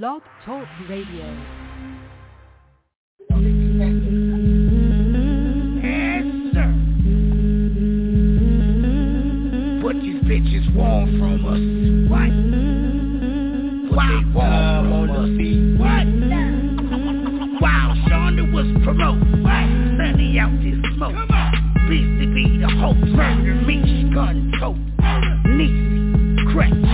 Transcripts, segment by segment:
Blog Talk Radio. Answer. What these bitches want from us? What? What they want from us? The what? While Shonda was promoted, What? Sunny out this smoke. Beastie be the host. Murder me, gun tote. Niece, crack.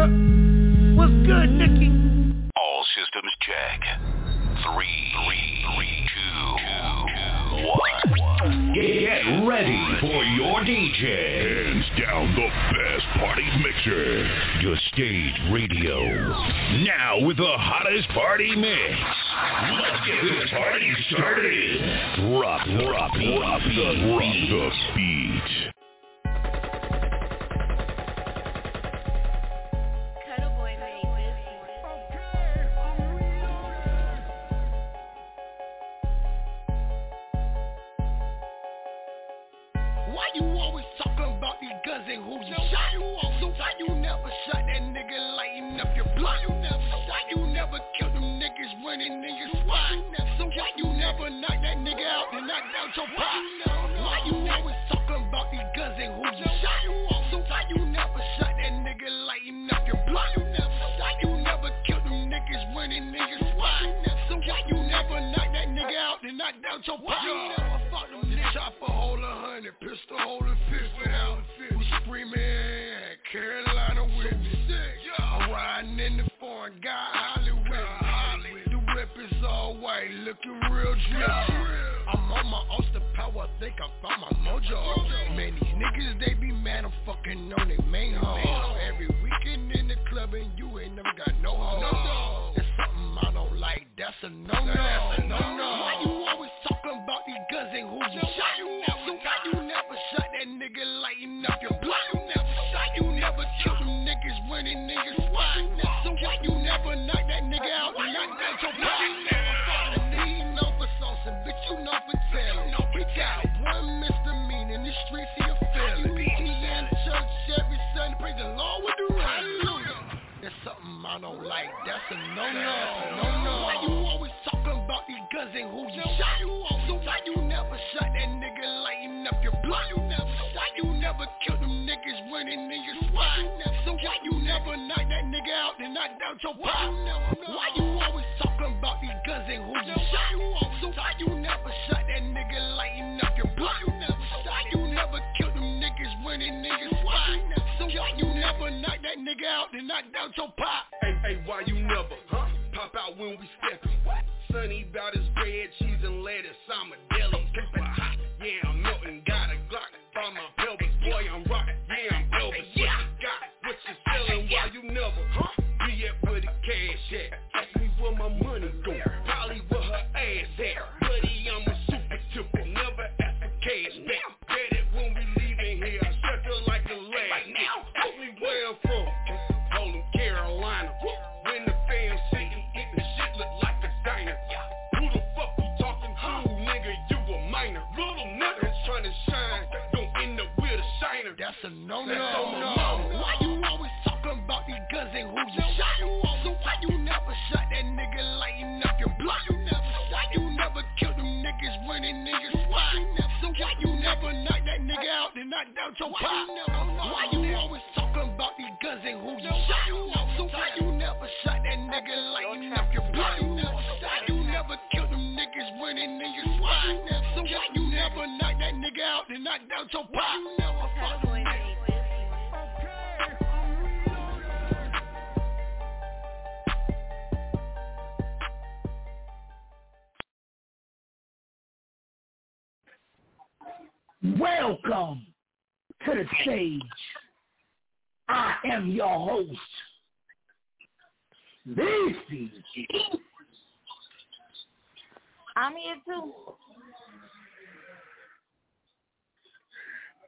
What's good, Nikki? All systems check. Three, three, three, two, two, one. Get ready for your DJ. Hands down the best party mixer. Your stage radio. Now with the hottest party mix. Let's get this party started. Drop, drop, drop, drop the beat.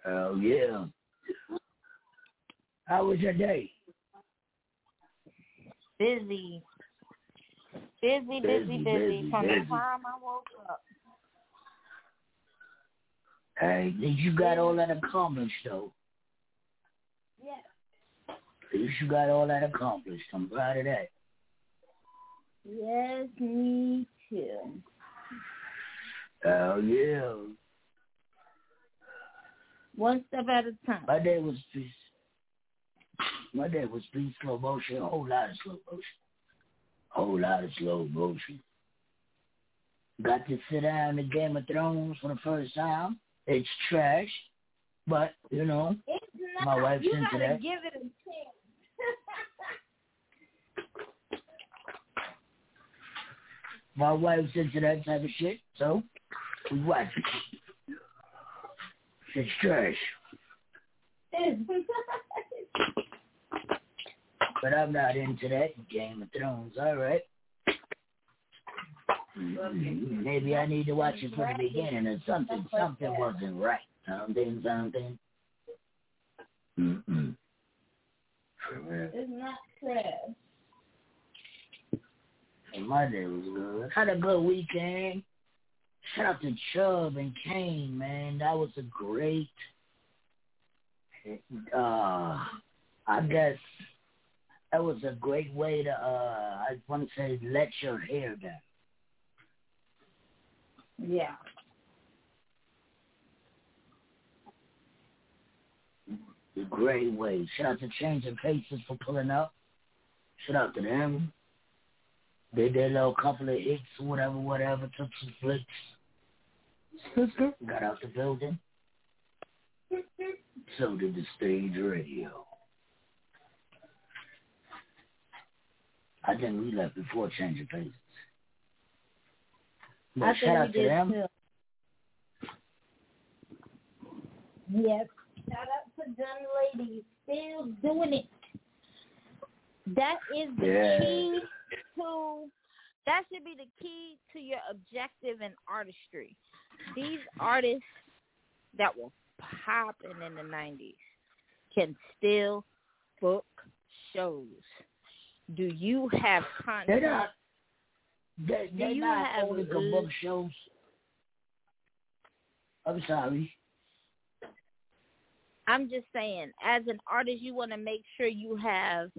Oh yeah. How was your day? Busy. Busy, busy, busy, busy. From the time I woke up. Hey, you got all that accomplished though. Yeah. you got all that accomplished. I'm proud of that. Yes, me too. Oh yeah. One step at a time. My day was peace. My day was peace, slow motion, a whole lot of slow motion. A whole lot of slow motion. Got to sit down in Game of Thrones for the first time. It's trash, but you know, It's not. My wife's you into that. give it a chance. my wife's into that type of shit, so we watch it. It's trash, but I'm not into that Game of Thrones. All right. Maybe I need to watch it from the beginning or something. Something wasn't right. Something, something. Mm-mm. It's not trash. And my day was good. Had a good weekend. Shout out to Chubb and Kane, man. That was a great uh I guess that was a great way to uh I want to say let your hair down. Yeah. Great way. Shout out to Change of Paces for pulling up. Shout out to them. They did a little couple of hits, whatever, whatever, took some flicks. Sister got out the building. So did the stage radio. I think we left before Change of Paces. But I shout think out we to did them. too. Yes. Shout out to them ladies still doing it. That is the Yeah. key that should be the key to your objective in artistry. These artists that were popping in the nineties can still book shows. Do you have They're content? not. They, they're you not have only l- book shows. I'm sorry. I'm just saying, as an artist, you want to make sure you have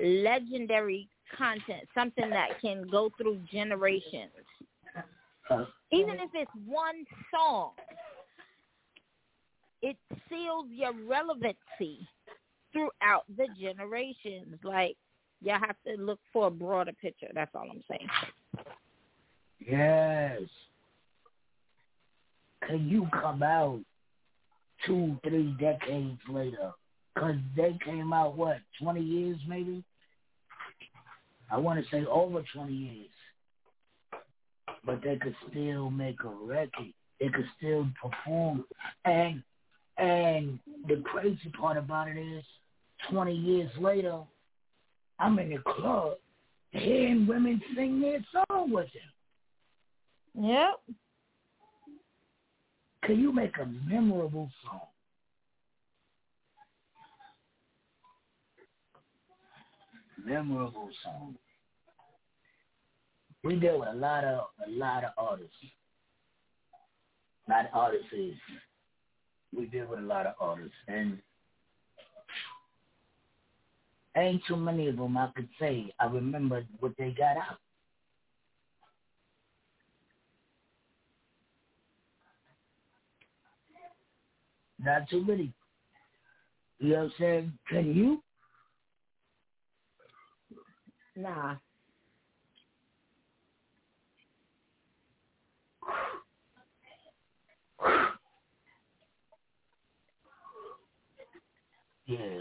legendary content, something that can go through generations. Uh, Even if it's one song, it seals your relevancy throughout the generations. Like, you have to look for a broader picture. That's all I'm saying. yes. Can you come out two, three decades later? Because they came out, what, 20 years maybe? I want to say over 20 years. But they could still make a record. They could still perform. And and the crazy part about it is 20 years later, I'm in the club hearing women sing their song with them. Yep. Can you make a memorable song? Memorable song. We deal with a lot of a lot of artists. Not artists. We deal with a lot of artists, and ain't too many of them I could say I remember what they got out. Not too many. You know what I'm saying? Can you? Nah. Yeah.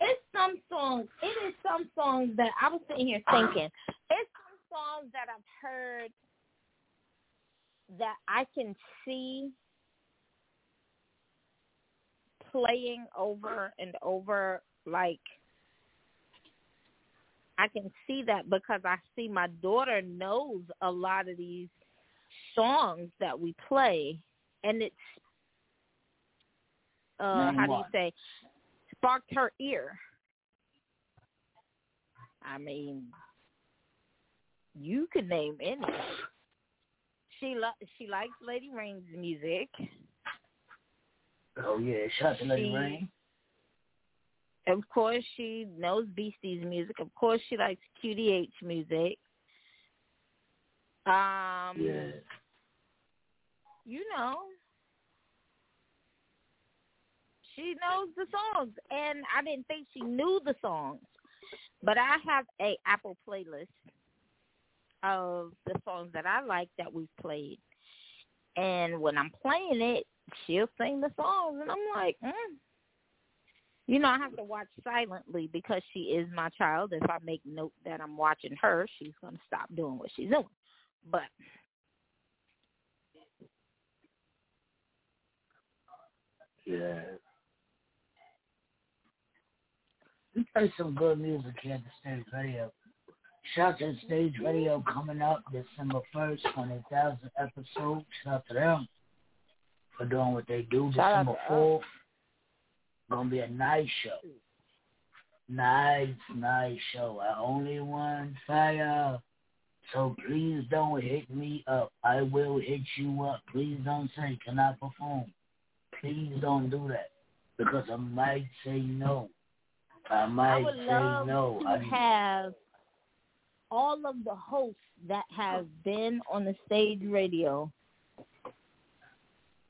It's some songs. It is some songs that I was sitting here thinking. It's some songs that I've heard that I can see playing over and over. Like I can see that because I see my daughter knows a lot of these songs that we play, and it's uh how do you say sparked her ear? I mean, you could name any. She lo- she likes Lady Rain's music. Oh yeah, shout to Lady She- Rain. Of course, she knows Beasties music. Of course, she likes QDH music. Um, Yeah. You know, she knows the songs, and I didn't think she knew the songs, but I have a Apple playlist of the songs that I like that we've played, and when I'm playing it, she'll sing the songs, and I'm like, mm. you know, I have to watch silently because she is my child. If I make note that I'm watching her, she's gonna stop doing what she's doing, but. Yeah. We play some good music here at the Stage Radio. Shout out to Stage Radio coming up December 1st, 20,000 episodes. Shout out to them for doing what they do. Shout December 4th, gonna be a nice show. Nice, nice show. I only want fire. So please don't hit me up. I will hit you up. Please don't say, can I perform? Please don't do that. Because I might say no. I I might would say love no. to I, have all of the hosts that have been on the stage radio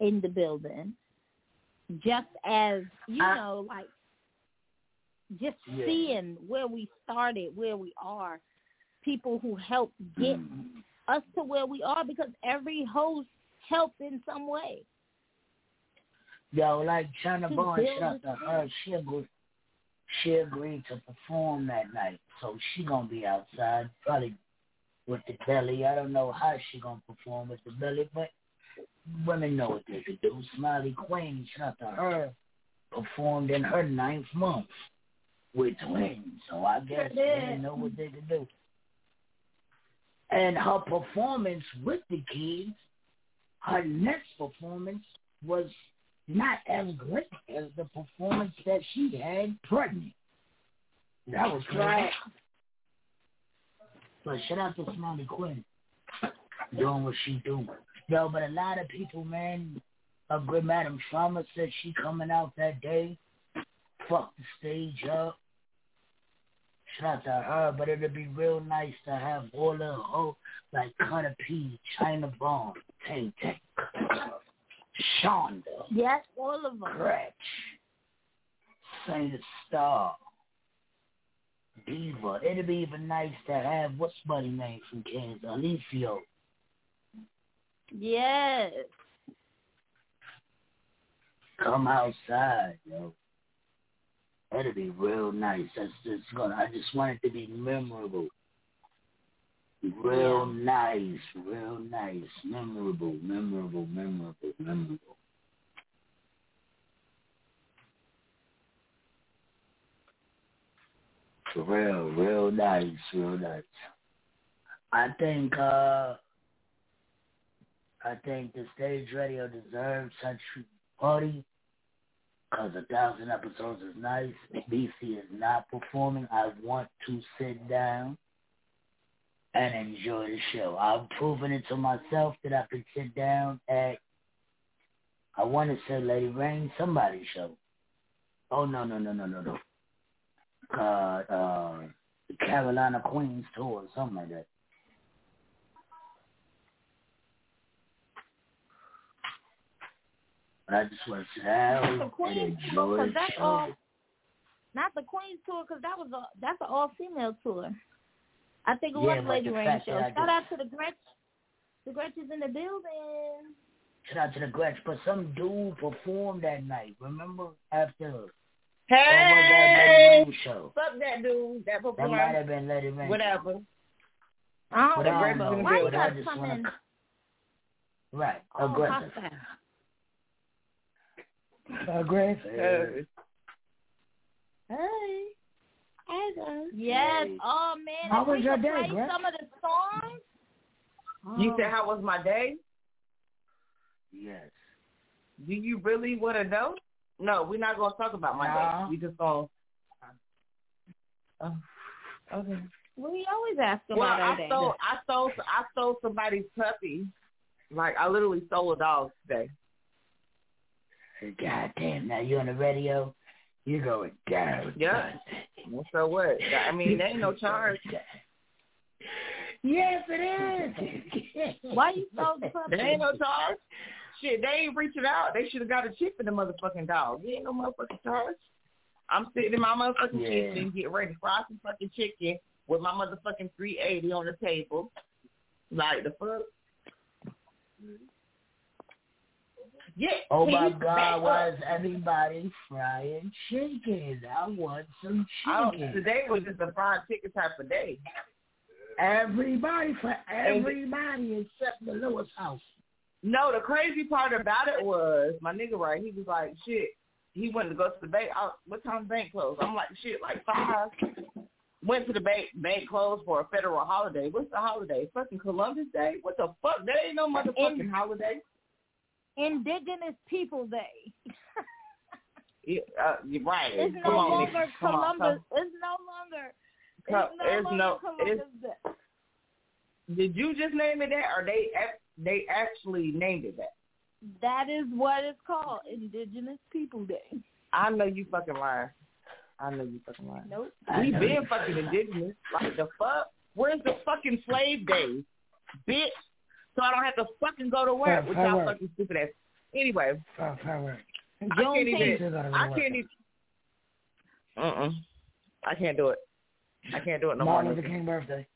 in the building, just as you I- know, like just Yeah. seeing where we started, where we are, people who helped get Mm. us to where we are, because every host helped in some way. Yo, like China build shout to her. Uh, she agreed, she agreed to perform that night, so she gonna be outside, probably with the belly. I don't know how she gonna perform with the belly, but women know what they could do. Smiley Queen, shout to her, performed in her ninth month with twins, so I guess they know what they could do. And her performance with the kids, her next performance was not as great as the performance that she had pregnant. That was right. But shout out to Smiley Quinn doing what she do. Yo, but a lot of people, man, a good Madam Trauma said she coming out that day, fuck the stage up. Shout out to her, but it'd be real nice to have all of her, like Cutter P, China Bomb, Tank Tank, Shonda. Yes, all of them. Gretch, Saint Star, Diva. It'd be even nice to have what's buddy name from Kansas, Alicio. Yes. Come outside, yo. That'd be real nice. That's just gonna. I just want it to be memorable. Real nice, real nice, memorable, memorable, memorable, memorable. Real, real nice, real nice. I think uh I think the stage radio deserves such a party because a thousand episodes is nice. BC is not performing. I want to sit down and enjoy the show. I've proven it to myself that I can sit down at I want to say Lady Rain somebody's show. Oh no no no no no no. God, uh, Carolina Queens tour or something like that. But I just want to sit down The and enjoy the show. all. Not the Queens tour, because that was a that's an all female tour. I think it Yeah, was but Lady the Rain show. Shout just- out to the Gretch. The Gretch is in the building. Shout out to the Gretch, but some dude performed that night. Remember after uh, or was that Hey, Lady Rain show? fuck that dude. That That might have been Lady Rain. Whatever. I don't But I don't know. know. Why But I just wanna- Right, Oh, aggressive. hostile. Aggressive. Hey. Hey. Yes. Oh man. How was we your day, play Gretch? Some of the songs. You Oh. said, how was my day? Yes. Do you really want to know? No, we're not gonna talk about my No. day. We just gonna. Uh, okay. We always ask Well, about our I day. stole, I stole, I stole somebody's puppy. Like I literally stole a dog today. God damn, now you on the radio, you're going down. Yeah. Well, So what? I mean, there ain't no charge. Yes, it is. Why you stole the puppy? There ain't no charge. Shit, they ain't reaching out. They should have got a chip in the motherfucking dog. There ain't no motherfucking charge. I'm sitting in my motherfucking Yeah. kitchen getting ready to fry some fucking chicken with my motherfucking 380 on the table. Like the fuck? Yeah. Oh my God, why is everybody frying chicken? I want some chicken. today was just a fried chicken type of day. Everybody for everybody except the Lewis house. No, the crazy part about it was my nigga right. He was like, shit. He went to go to the bank. I, what time the bank closed? I'm like, shit, like five. Went to the bank. Bank closed for a federal holiday. What's the holiday? Fucking Columbus Day. What the fuck? There ain't no motherfucking holiday. Indigenous People Day. Yeah, uh, you're right. It's Come no on, longer nigga. Come on, Columbus. It's no longer. come- It's no It's longer no. Columbus It's, Day. did you just name it that, or they they actually named it that? That is what it's called, Indigenous People Day. I know you fucking lying. I know you fucking lying. Nope. We been fucking indigenous. Like the fuck? Where's the fucking slave days, bitch? So I don't have to fucking go to work Fuck, with I y'all work. fucking stupid ass. Anyway, Fuck, fuck, work. I can't even. Still gotta go to I can't even. Uh-uh. I can't do it. I can't do it no Martin more. Luther King birthday.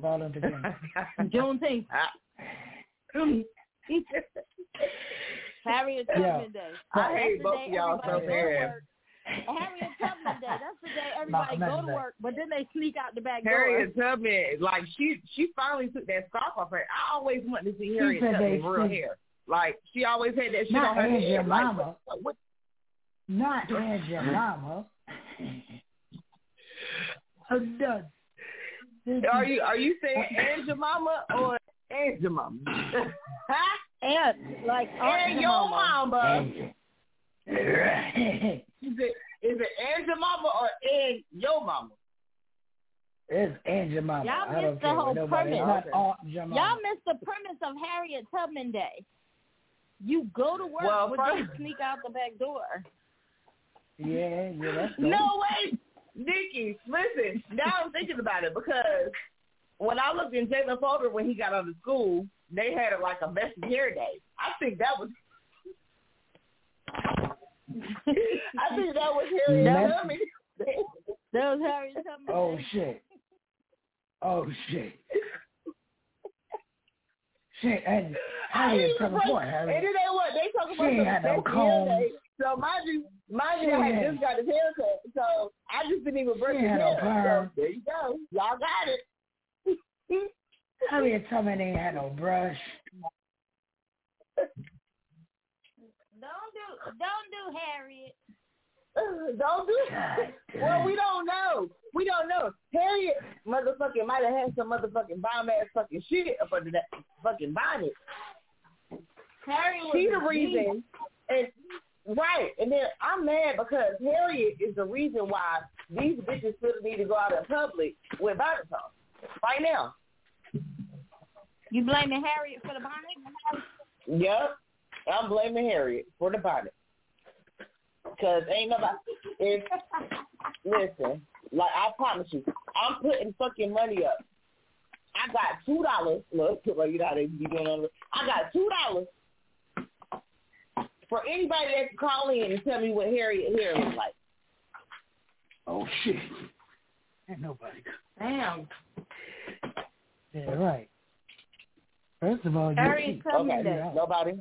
Martin Luther King. Juneteenth. Harriet Yeah. Tubman Day. I hate both of y'all so everybody go to bad. Oh, work. Harriet Tubman Day. That's the day everybody Malcolm go to Day. work, but then they sneak out the back door. Harriet door. Tubman, like she she finally took that scarf off her. I always wanted to see She Harriet said Tubman they real hair. Like she always had that shit Not on her Angela head. Like, Mama. what, what, Not Angela Mama. I'm done. Are you are you saying Angel Mama or Angel Mama? Huh? And like Aunt and your Mama. mama. it's Is it is it Angel Mama or and your mama? Angela Mama. Y'all missed the care whole nobody. Premise. not Aunt Jemima. Y'all missed the premise of Harriet Tubman Day. You go to work, Well, but then first- sneak out the back door. Yeah, yeah, that's dope. No way, Nikki. Listen, now I'm thinking about it because when I looked in Jalen folder when he got out of school, they had it like a messy hair day. I think that was. I think that was Harriet Messy. Tubman. That was Harriet Tubman Oh shit. Oh shit. Shit, and I Harriet ain't even Tubman, boy, And Harriet. it ain't what they talking She about. ain't the had no best comb. So mind you, mind you, I had just got his haircut, so I just didn't even brush his ain't had no hair. So there you go, y'all got it. Harriet Tubman ain't had no brush. Don't do, Harriet. don't do God Well, we don't know. We don't know. Harriet motherfucking might have had some motherfucking bomb ass fucking shit up under that fucking bonnet. Harriet was She the reason, and right. And then I'm mad because Harriet is the reason why these bitches still need to go out in public with bonnets on right now. You blaming Harriet for the bonnet? Yep, I'm blaming Harriet for the bonnet. Cause ain't nobody. If listen, like I promise you, I'm putting fucking money up. I got two dollars. Look, well, you know how they be doing on. the- I got two dollars for anybody that can call in and tell me what Harriet hair looks like. Oh shit. Ain't nobody. Damn. Yeah, right. First of all, you Harriet cheat. Tubman Okay, Day. nobody.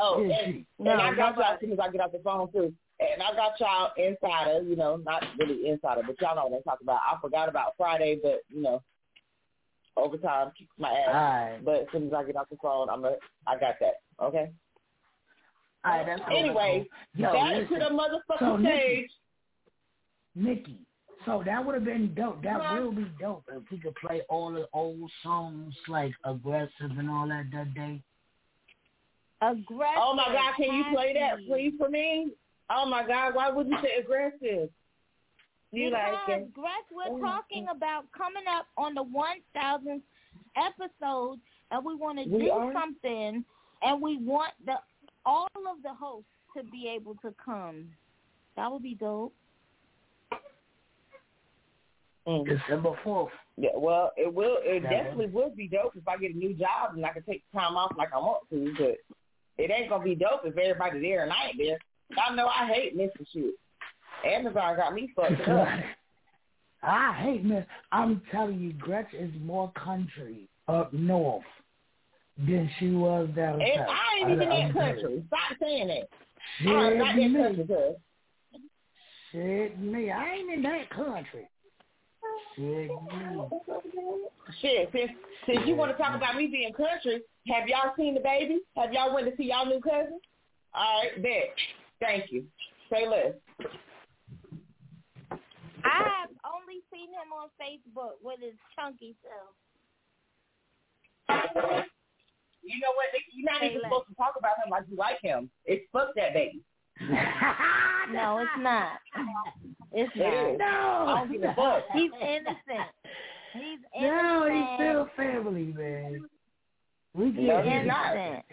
Oh, and, No, and I got y'all as soon as I get off the phone too. And I got y'all insider, you know, not really insider, but y'all know what I'm talking about. I forgot about Friday, but you know, overtime kicks my ass. Alright. But as soon as I get off the phone, I'm a, I got that. Okay. Alright, that's. Anyway, Yo, back listen. to the motherfucking So, Nikki- stage. Nikki. So that would have been dope. That Huh? will be dope if we could play all the old songs like aggressive and all that that day. Aggressive. Oh my God, can you play that please for me? Oh my God, why would you say aggressive? You because like it? Greg, we're Oh, talking about coming up on the 1,000th episode, and we want to We do are? something, and we want the all of the hosts to be able to come. That would be dope. Mm. December fourth. Yeah, well, it will. It Yeah. definitely would be dope if I get a new job and I can take time off like I want to. But it ain't gonna be dope if everybody there and I ain't there. I know I hate missing shit. Amazon got me fucked up. I hate man. I'm telling you, Gretchen is more country up north than she was down And south. I ain't even I- that country. Stop saying that. Shit I'm not that me. country. Shit me. I ain't in that country. Shit me. Shit, since since you want to talk about me being country, have y'all seen the baby? Have y'all went to see y'all new cousin? All right, bet. Thank you. Say less. I have only seen him on Facebook with his chunky self. You know what? You're not Say even less. supposed to talk about him like you like him. It's fuck that baby. No, it's not. It's It is. not. I don't give a fuck. He's innocent. No, he's still family, man. We No, get he's it. not. innocent.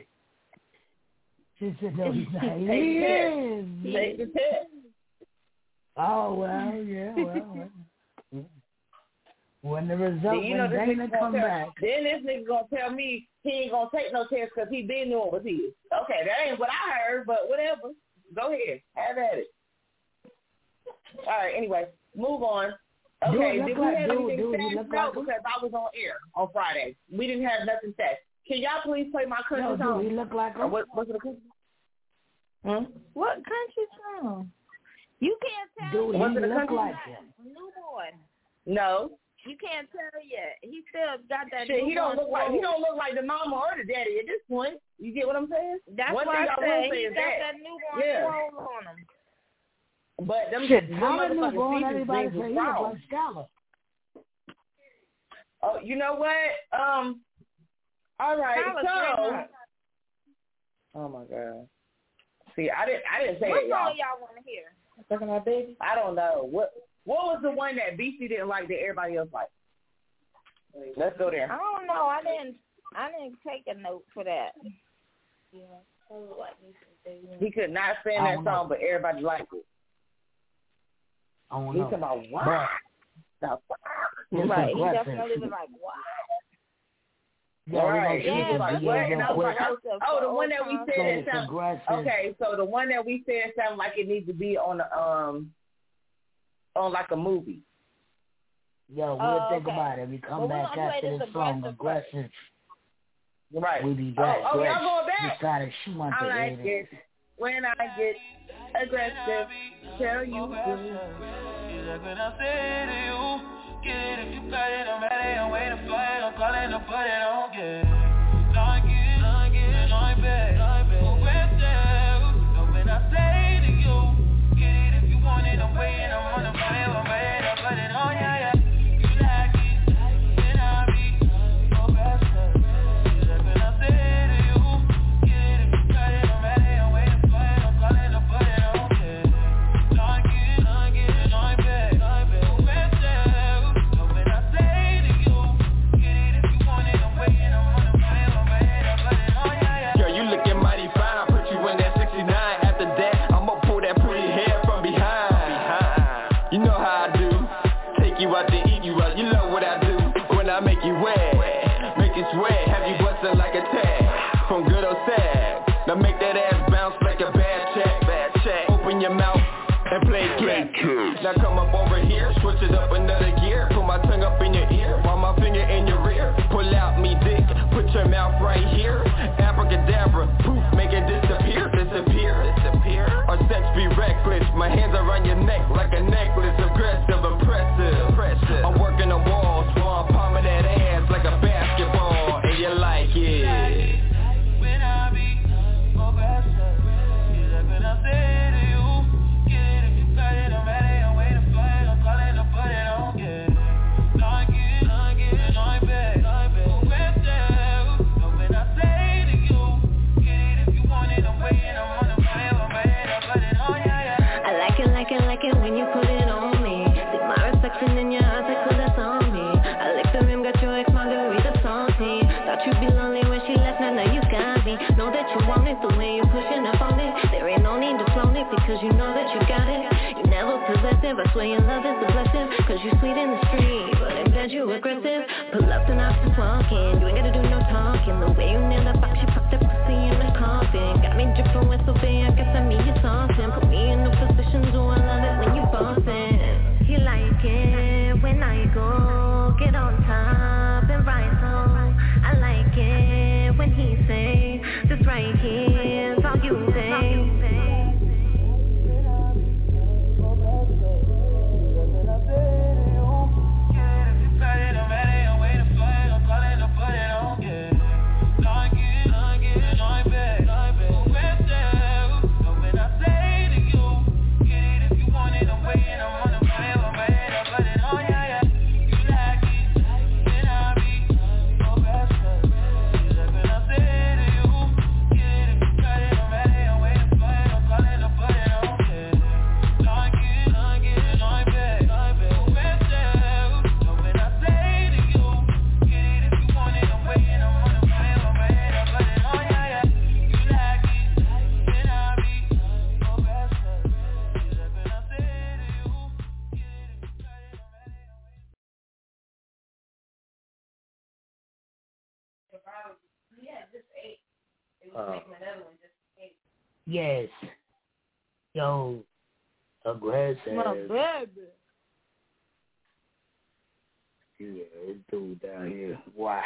She said, no, he's not. He Take the is. tip. Take the tip. Oh, well, yeah, well. well. When the result, Then you know when this Dana nigga come gonna tell, back, then this nigga gonna tell me he ain't gonna take no test because he been doing what he his. Okay, that ain't what I heard, but whatever. Go ahead, have at it. All right. Anyway, move on. Okay, it did we like- have do- anything do he said? No, like because I was on air on Friday. We didn't have nothing said. Can y'all please play my country no, do song? he look like Or what? What's it called? Hmm? What country song? You can't tell Do yet. he it a look country like He's him? Newborn. No. You can't tell yet. He still got that. Shit, he don't newborn look like he don't look like the mama or the daddy at this point. You get what I'm saying? That's One why thing I I say say he is got that. that newborn Yeah. soul on him. But them, Shit, them how many motherfucking born features everybody say was he look like Scholar? Oh, you know what? Um. All right. So. Oh my god. See, I didn't. I didn't say What it, song y'all. y'all want to hear? Second my baby. I don't know what. What was the one that BC didn't like that everybody else liked? Let's go there. I don't know. I didn't. I didn't take a note for that. Yeah. He could not stand I that don't know. song, but everybody liked it. I don't He's know. talking about what? But The fuck? right. He definitely was like, what? Yeah, right. gonna He shoot was it like, again what? And I was quick. like, oh, oh, the one that we said it's that sound. Okay, so the one that we said sounded like it needs to be on a um on like a movie. Yo, we'll Oh, think okay. about it. We come Well, back after this this song, aggressive aggressive. Right. We be Oh, back. oh, Gretch y'all going back? Decided she wants I to like hear it when I get aggressive. Tell you to. Say to get it if switch it up another gear. Put my tongue up in your ear, while my finger in your rear. Pull out me dick, put your mouth right here. Abracadabra, poof, make it disappear, disappear, disappear. Our sex be reckless, my hands around your neck like a necklace, aggressive, impressive. impressive. I'm working the walls, while yes. Yo, aggressive. My baby. Yeah, this dude down here wild.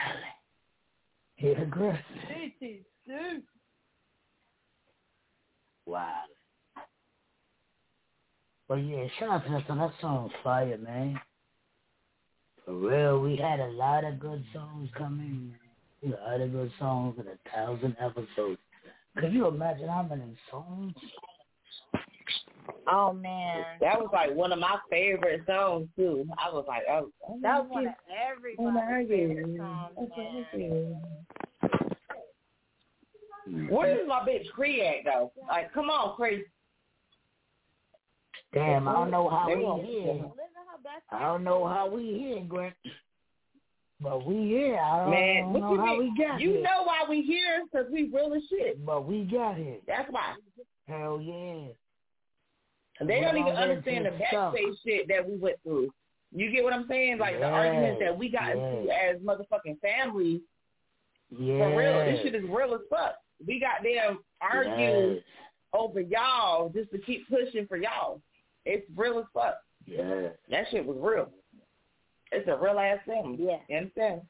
He aggressive. Wild. But yeah, shout out to that song. That song's fire, man. For real, we had a lot of good songs coming, man. A lot of good songs in a thousand episodes. Could you imagine how many songs? Oh man, That was like one of my favorite songs too. I was like, oh, oh that was one of everybody's favorite songs, man. Mm-hmm. Where is my bitch Cree at though? Like, come on, Cree. Damn, I don't know how They we here. I don't know how we here, Grant. But we here. I don't Man, what know you how mean? we got you here. know why we here? Because we real as shit. But we got here. That's why. Hell yeah. They don't even understand the backstage shit that we went through. You get what I'm saying? Like the arguments that we got into as motherfucking families. Yeah. For real, this shit is real as fuck. We got them argue Yes. over y'all just to keep pushing for y'all. It's real as fuck. Yeah. That shit was real. It's a real ass thing. Yeah. You understand?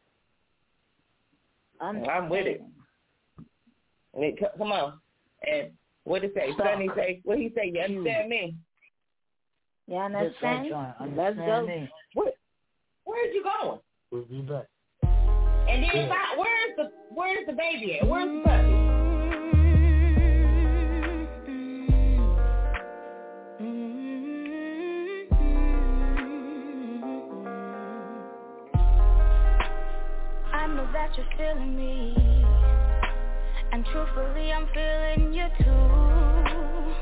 I'm, I'm with it. And it, co- come on. And what did it say? Suck. Sonny say, what he say? You understand me? You Just like understand? trying to Let's go. me. What? Where's you going? We'll be back. And then Yeah. fi- where's the where's the baby at? Where's the puppy? That you're feeling me. And truthfully I'm feeling you too.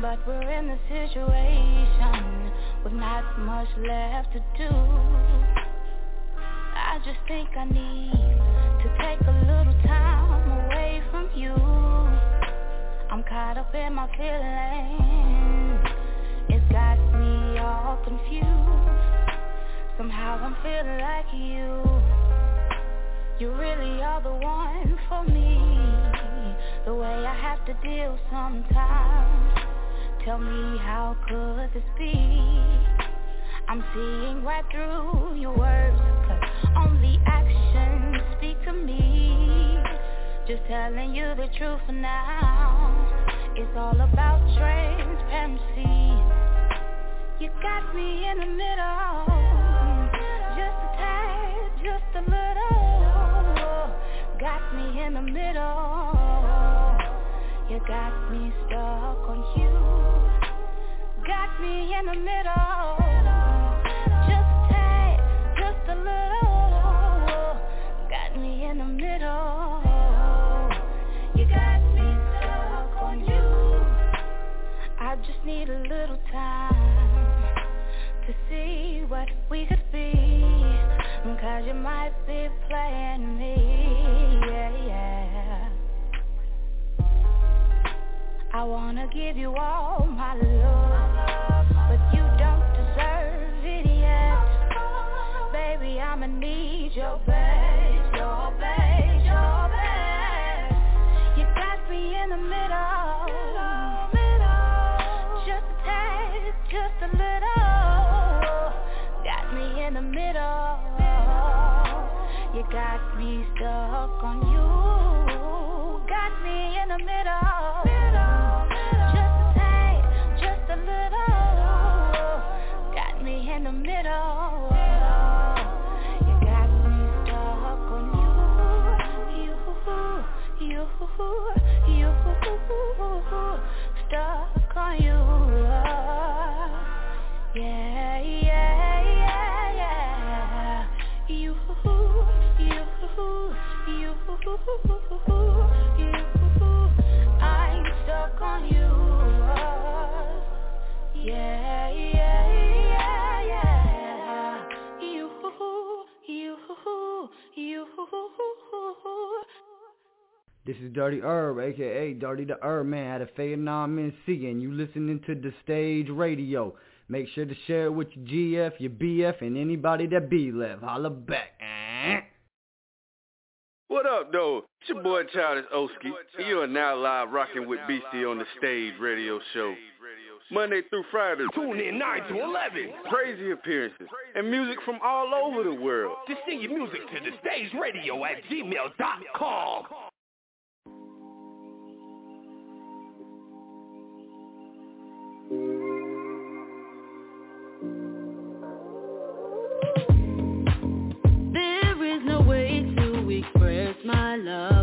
But we're in a situation With not much left to do. I just think I need To take a little time away from you. I'm caught up in my feelings. It's got me all confused. Somehow I'm feeling like you You really are the one for me. The way I have to deal sometimes. Tell me how could this be? I'm seeing right through your words Cause only actions speak to me. Just telling you the truth for now. It's all about transparency. You got me in the middle. Just a tad, just a little Got me in the middle. You got me stuck on you. Got me in the middle. Just tad, just a little. Got me in the middle. You got me stuck on you. I just need a little time to see what we could be. Cause you might be playing me, I wanna give you all my love, but you don't deserve it yet. Baby, I'ma need your best, your best, your best. You got me in the middle, middle, just a tad, just a little. Got me in the middle. You got me stuck on you, got me in the middle. yeah, yeah. This is Dirty Herb, aka Dirty the Herb Man out of Vietnam, NC, and you listening to the stage radio. Make sure to share it with your GF, your BF, and anybody that be left. Holla back. Eh? What up, though? It's your boy Childish Oski. You are now live rocking with Beastie on the stage radio show. Monday through Friday. Tune in 9 to 11. Crazy appearances and music from all over the world. To send your music to the stage radio at gmail.com. There is no way to express my love.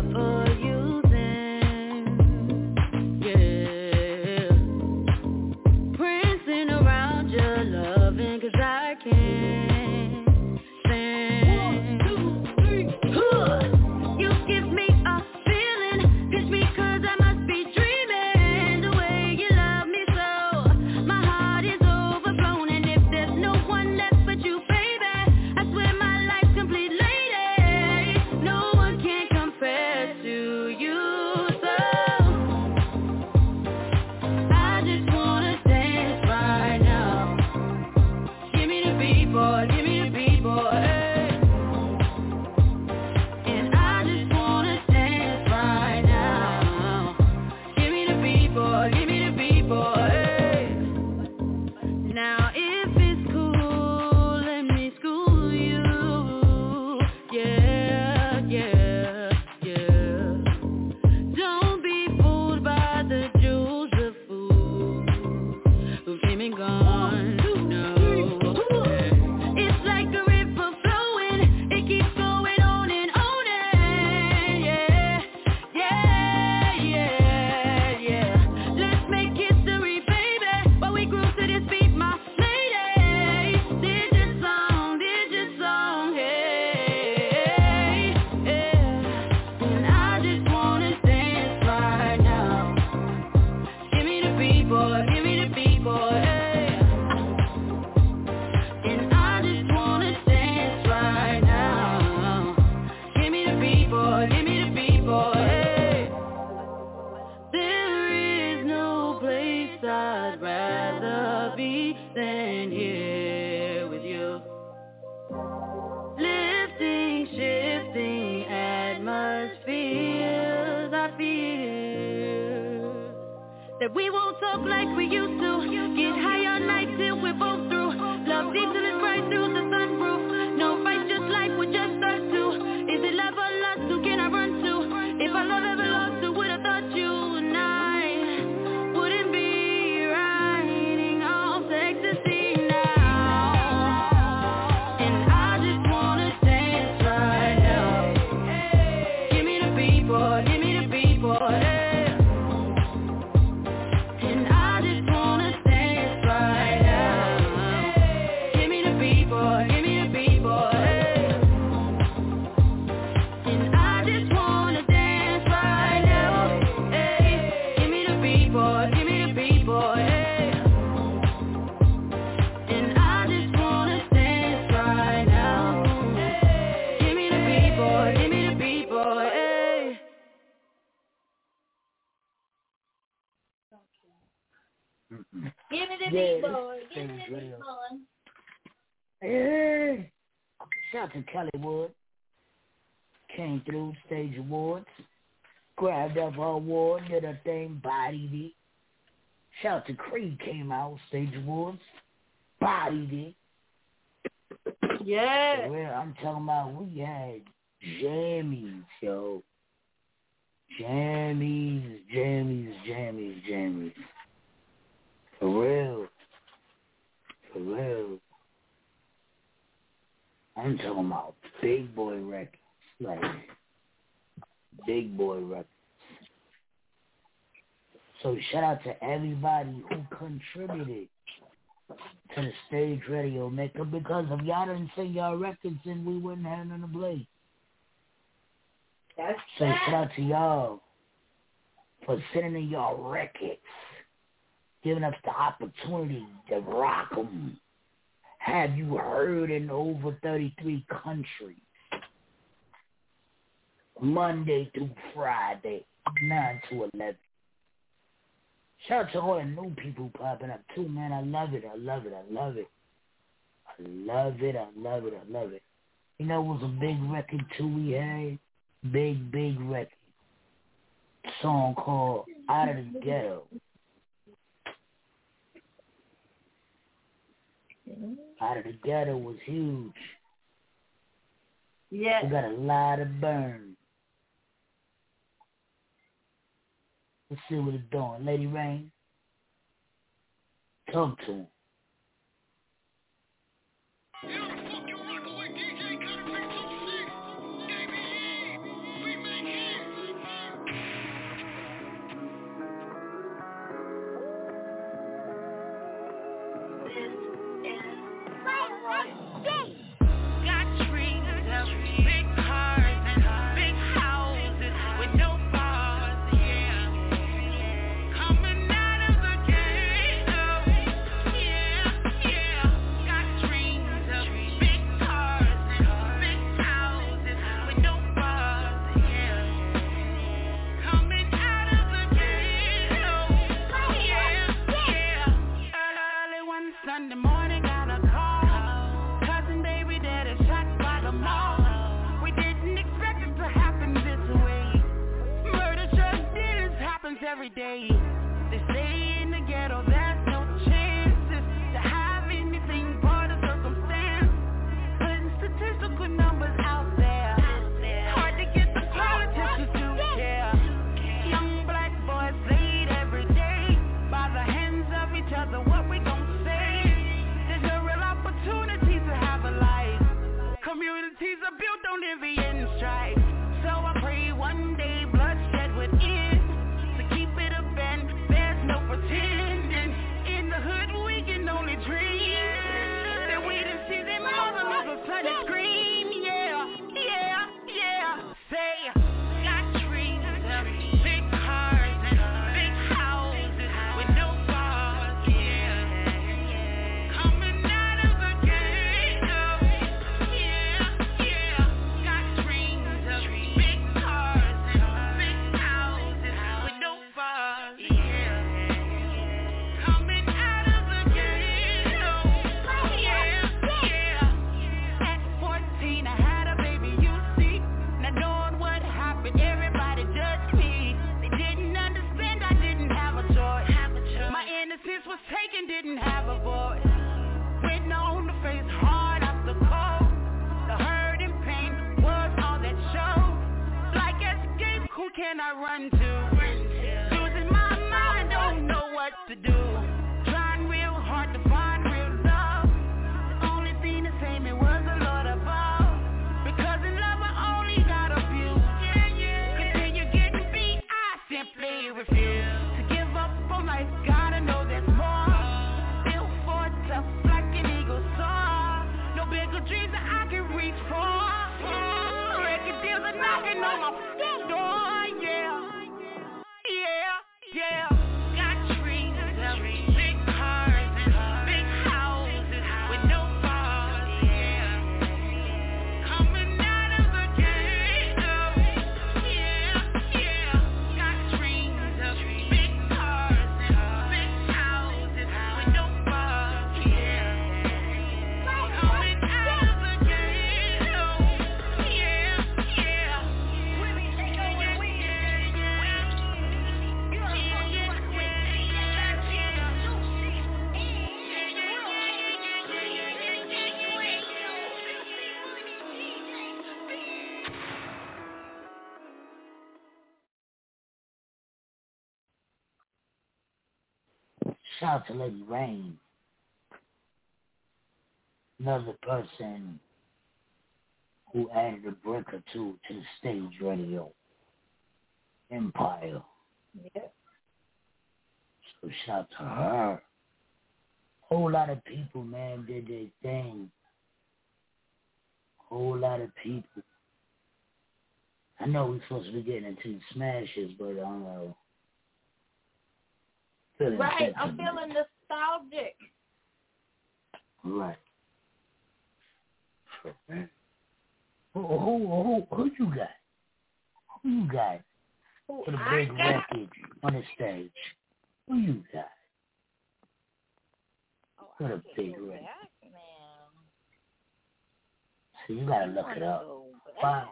Through stage awards. Grabbed up her award, did her thing, bodied it. Shout out to Creed came out, stage awards. Bodied it. Yeah. Well, I'm talking about we had jammies, yo. Jammies, jammies, jammies, jammies. For real. For real. I'm talking about big boy records. Like, big boy records. So shout out to everybody who contributed to the stage radio maker because if y'all didn't sing y'all records then we wouldn't have none to play. That's So shout out to y'all for sending in y'all records, giving us the opportunity to rock rock 'em. Have you heard in over 33 countries? Monday through Friday, 9 to 11. Shout out to all the new people popping up too, man. I love it. I love it. I love it. I love it. I love it. I love it. You know, it was a big record too we had. Big, big record. Song called Out of the Ghetto. Out of the Ghetto was huge. Yeah. We got a lot of burn. Let's see what it's doing. Lady Rain, come to him. Shout out to Lady Rain. Another person who added a brick or two to the stage radio. Empire. Yep. So shout out to her. Whole lot of people, man, did their thing. Whole lot of people. I know we're supposed to be getting into smashes, but I don't know. Feeling Right, I'm feeling nostalgic. Right. Who, who, who, who you got? Who you got for the big record on the stage? Who you got Oh, the can't big record? See, you gotta look it up. Why?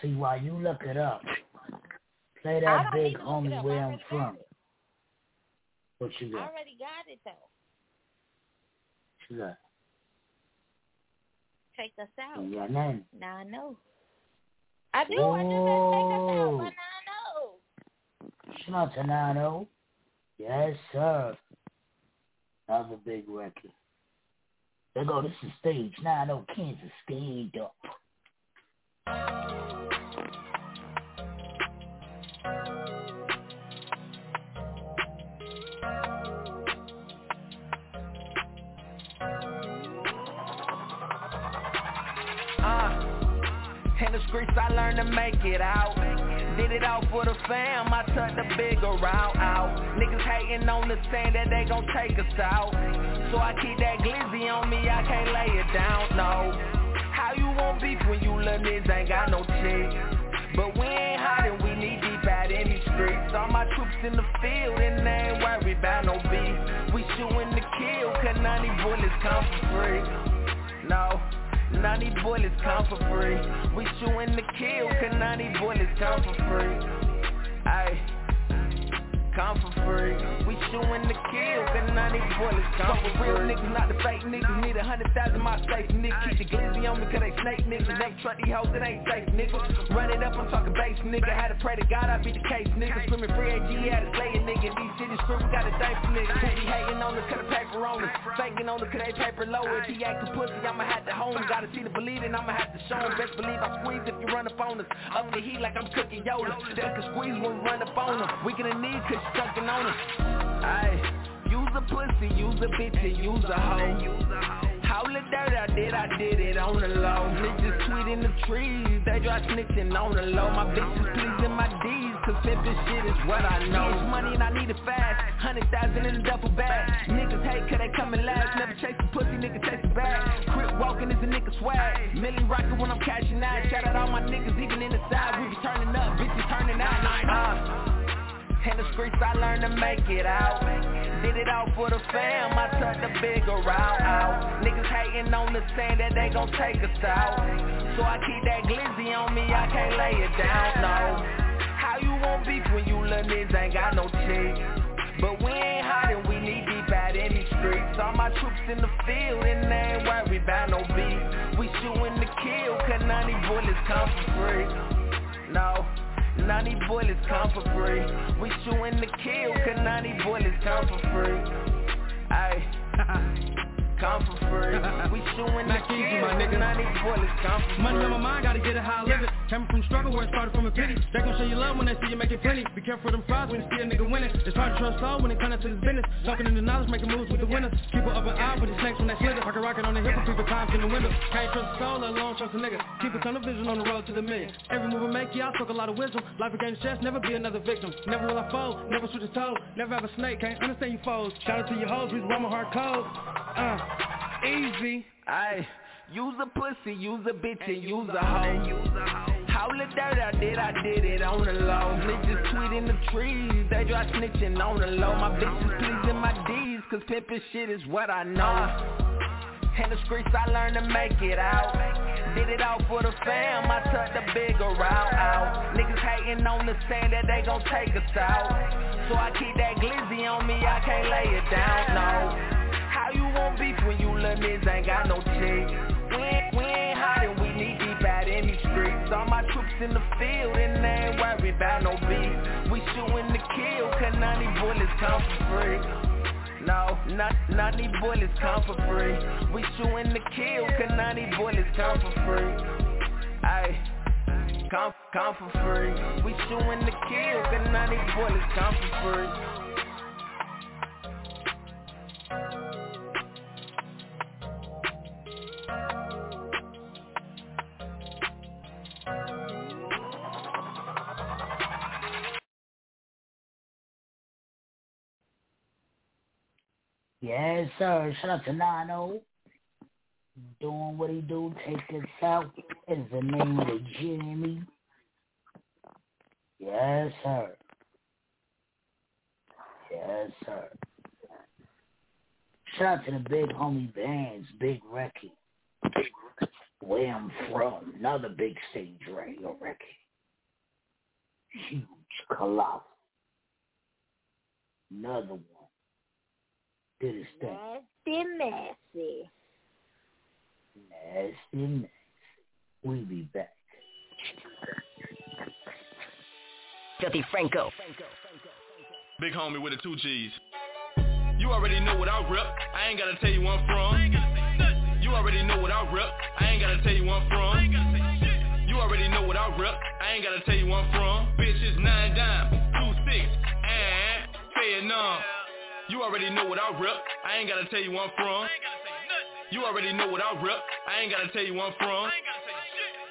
See, while you look it up, play that big need to look it homie where I'm from. it. What you I got? already got it though. What you got? Check us out. You got. Now I know. I do. I just said check us out, Oh. but now I know. Shout out to Nano. Oh. Yes, sir. Another big record. There go, this is stage nine oh Kansas Skate up. The streets I learned to make it out. Did it all for the fam, I took the bigger route out. Niggas hating on the saying that they gon' take us out. So I keep that glizzy on me, I can't lay it down, no. How you want beef when you little niggas ain't got no chick? But we ain't hiding, we need deep out in these streets. All my troops in the field and they ain't worried about no beef. We shooting to kill, cause none of these bullets come for free. No. These bullets come for free. We shooting to kill, cause none of these bullets come for free. Ayy, come for free. We shooting to kill, cause of these bullets come for real niggas, not the fake niggas. Need a hundred thousand my safe nigga. Keep the glizzy on me, cause they snake niggas. They truck these hoes, it ain't safe, nigga. Run it up, I'm talking base, nigga. Had to pray to God, I be the case, nigga. Screaming free AG, had to slay a nigga. These cities we got a day for niggas. Be hating on the cut the paper on us. Faking on the cut they paper low. If he actin' pussy, I'ma have to home. Gotta see the believing, I'ma have to show him. Best believe I squeeze if you run up on us. Up the heat like I'm cooking Yoda. Duck and squeeze when we run up on them. We gonna need cause sucking on us. Ayy, use a pussy, use a bitch, and use a hoe. How the dirt I did, I did it on the low. Niggas tweet in the trees, they dry snitching on the low. My bitches pleasing my D's, cause pimpin' shit is what I know. It's money and I need it fast, hundred thousand in a duffel bag. Niggas hate cause they coming last, never chase the pussy, nigga chase the bag. Crip walking is a nigga swag, Millie rockin' when I'm cashing out. Shout out all my niggas, even in the side, we be turning up, bitches turning out. Uh, in the streets I learned to make it out. Did it all for the fam, I took the bigger route out. Niggas hating on the saying that they gon' take us out. So I keep that glizzy on me, I can't lay it down, no. How you want beef when you little niggas ain't got no chick? But we ain't hiding, we need deep out in these streets. All my troops in the field and they ain't worried about no beef. We shooting to kill, cause none of these bullets come for free. No These bullets come for free. We shooting the kill, these bullets come for free. Ayy. Come for free. We to Mac easy, my nigga. of these bullets for free. Money on my mind, gotta get it how I live it. Coming from struggle where it started from a pity. They gon' show you love when they see you making plenty. Be careful of them frauds when you see a nigga winning. It's hard to trust all when it comes to this business. Talking in the knowledge, making moves with the winners. Keep it up an eye with the snakes when they slither. Rocket rocket on the hip, people times in the window. Can't trust a soul, let alone trust a nigga. Keep a ton of vision on the road to the million. Every move I make, yeah, I spoke a lot of wisdom. Life against chest, never be another victim. Never will I fold, never switch a toe. Never have a snake, can't understand you foes. Shout out to your hoes, reason why my heart cold. Uh, easy. Ayy, use a pussy, use a bitch, and use a hoe. How the dirt I did, I did it on the low. Niggas tweet in the trees, they dry snitching on the low. My bitches pleasing my D's, cause pimpin' shit is what I know. In the streets I learned to make it out Did it all for the fam, I took the bigger route out Niggas hating on the saying that they gon' take us out So I keep that glizzy on me, I can't lay it down, no How you want beef when you little niggas ain't got no chick? We ain't, we ain't hiding, we need deep out in these streets All my troops in the field and they ain't worried about no beef We shooting to kill, cause none these bullets come for free No, not, not these bullets come for free. We shooting to kill, cause none these bullets come for free. Ayy, come, come for free. We shooting to kill, cause none these bullets come for free. Yes, sir. Shout out to Nano. Doing what he do. Take us out. Is the name of the Jimmy. Yes, sir. Yes, sir. Shout out to the big homie bands, Big Record. Where I'm from, another big stage radio record. Huge, colossal. Another one did his thing. Nasty, messy. Nasty, nasty. We'll be back. Filthy Franco. Big homie with the two G's. You already know what I rep. I ain't gotta tell you where I'm from. You already know what I rep. I ain't gotta tell you where I'm from. You already know what I rep. I ain't gotta tell you where I'm from. Bitches nine dime, two six, and Vietnam. You already know what I rep. I ain't gotta tell you where I'm from. You already know what I rep. I ain't gotta tell you where I'm from.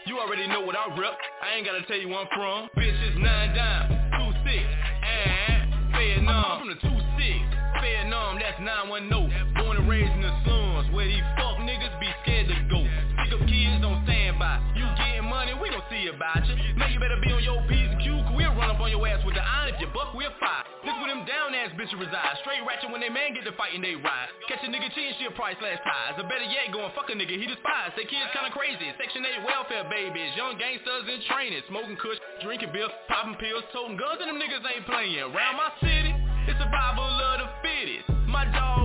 You already know what I rep. I ain't gotta tell you where I'm from. Bitch Bitches nine dime, two six, and Vietnam. I'm from the two six, Vietnam. That's nine one no. Born and raised in the slums where these fuck niggas be scared to go. Pick up kids on standby. You getting money, we gon' see about you. Now you better be on your P's and Q's, cause we'll run up on your ass with the iron. If you buck, we'll fire. This where them down ass bitches reside. Straight ratchet when they man get to fighting, they ride. Catch a nigga cheating, she'll price last ties. Or better yet, going fuck a nigga, he despise. Say kids kinda crazy. Section 8 welfare babies. Young gangsters in training. Smoking kush, drinking beer, popping pills, toting guns, and them niggas ain't playing. Around my city, it's survival of the fittest. My dog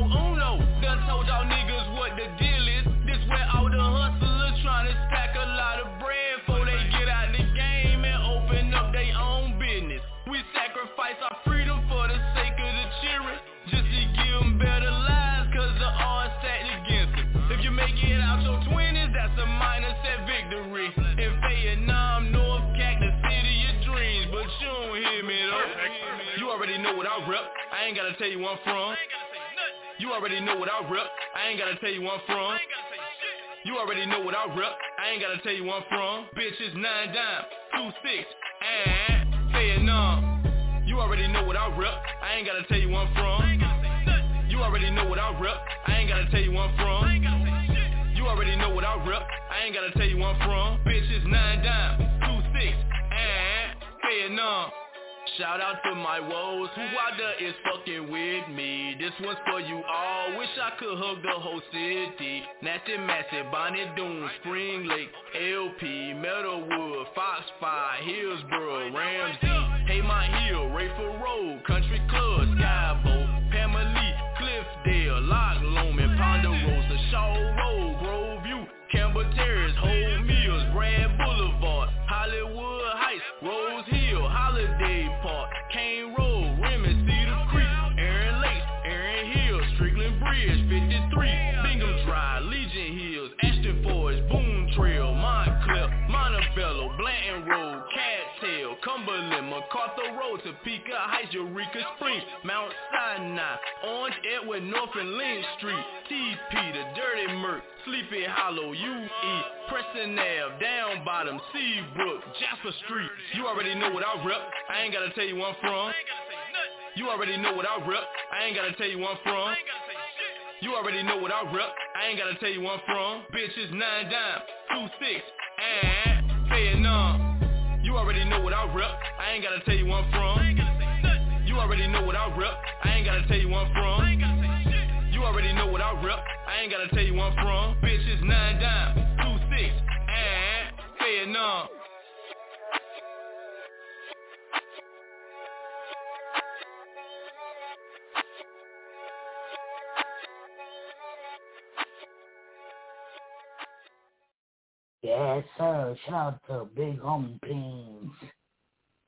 I rep. I ain't gotta tell you where I'm from. You already know what I rep. I ain't gotta tell you where I'm from. You already know what I rep. I ain't gotta tell you where I'm from. Bitches nine dime, two six, and Vietnam. You already know what I rep. I ain't gotta tell you where I'm from. You already know what I rep. I ain't gotta tell you where I'm from. You already know what I rep. I ain't gotta tell you where I'm from. Bitches nine dime, two six, and Vietnam. Shout out to my woes, who out there is fucking with me. This one's for you all, wish I could hug the whole city. Nasty Massive, Bonnie Doone, Spring Lake, LP, Metalwood, Foxfire, Hillsboro, Ramsey. Hey My Hill, Raeford Road, Country Club, Skyboat, Pamela Cliffdale, Loch Lomond, Ponderosa, Shaw Road, Groveview, Campbell Terrace, Whole Mills, Topeka Heights, Eureka Springs, Mount Sinai, Orange, Edward, North and Lynn Street, TP, the Dirty Merc, Sleepy Hollow, UE, Preston Ave, Down Bottom, Seabrook, Jasper Street. You already know what I rep. I ain't gotta tell you where I'm from. You already know what I rep. I ain't gotta tell you where I'm from. You already know what I rep. I ain't gotta tell you where I'm from. Bitches nine dime, two six, and Vietnam. You already know what I rep. I ain't gotta tell you where I'm from. You already know what I rep. I ain't gotta tell you where I'm from. You already know what I rep. I ain't gotta tell you where I'm from. Bitches nine dime, two six, and Vietnam. Yes, sir. Shout out to Big Homie Beans,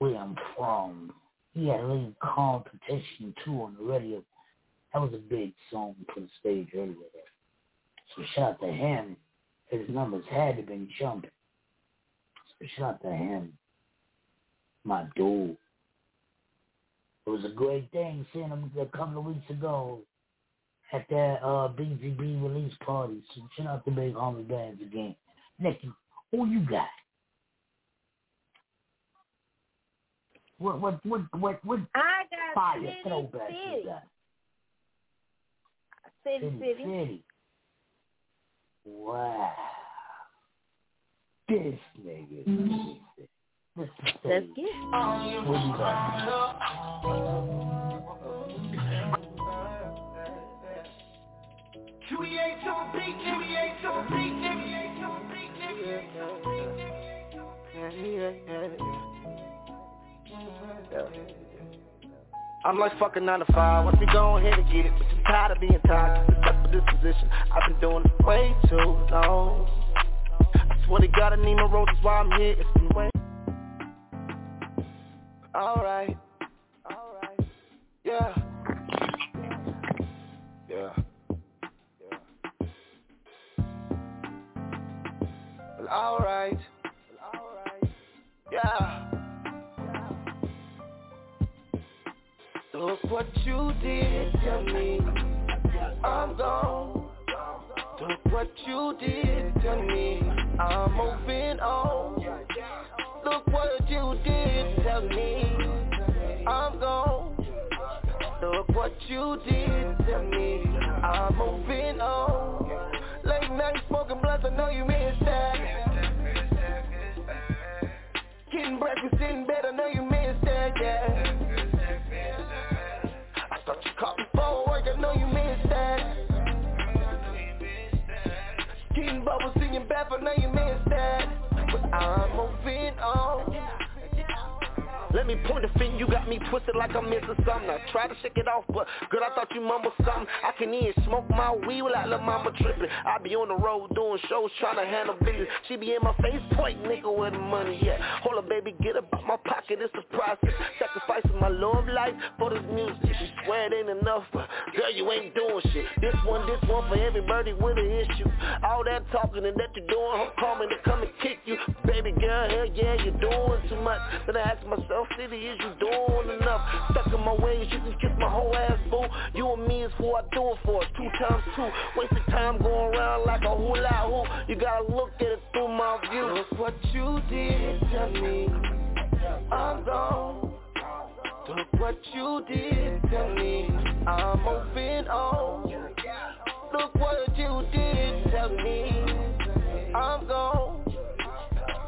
where I'm from. He had a little competition too on the radio. That was a big song for the stage earlier. So shout out to him. His numbers had to been jumping. So shout out to him. My dude. It was a great thing seeing him a couple of weeks ago at that uh BGB release party. So shout out to Big Homie Bands again. Nikki, who you got? What what what what what I got fire City throwback City. you got? City City City. City. Wow. This nigga. Mm. This is Let's get it. What you got? On beat, on beat, I'm like fucking 9 to 5, watch me go ahead and get it But I'm tired of being tired, stuck for this position. I've been doing it way too long. I swear to God I need no roses while I'm here, it's been way alright, alright, yeah Look what you did to me. I'm gone. Look what you did to me. I'm moving on. Look what you did to me. I'm gone. Look what you did to me. I'm moving on. Late night smoking blunts, I know you miss Getting breakfast in bed, I know you miss that, yeah. I thought you caught me for work, I know you missed that. Getting bubbles in your bath, I know you missed that. But I'm moving on. Let me point the finger, you got me twisted like I'm missing something. I try to shake it off, but girl, I thought you mumbled something. I can even smoke my weed without little mama tripping. I be on the road doing shows, trying to handle business. She be in my face, point nigga where the money at. Hold up, baby, get up out my pocket, it's a process. Sacrificing my love life for this music. She swear it ain't enough, but girl, you ain't doing shit. This one, this one for everybody with an issue. All that talking and that you're doing, I'm coming to come and kick you. Baby girl, hell yeah, you're doing too much. Then I ask myself, city, is you doing enough? Stuck in my ways, you can kiss my whole ass, boo. You and me is who I do it for, two times two. Wasted time going around like a hula hoop. You gotta look at it through my view. Look what you did to me. I'm gone. Look what you did to me. I'm moving on. Look what you did to me. I'm gone.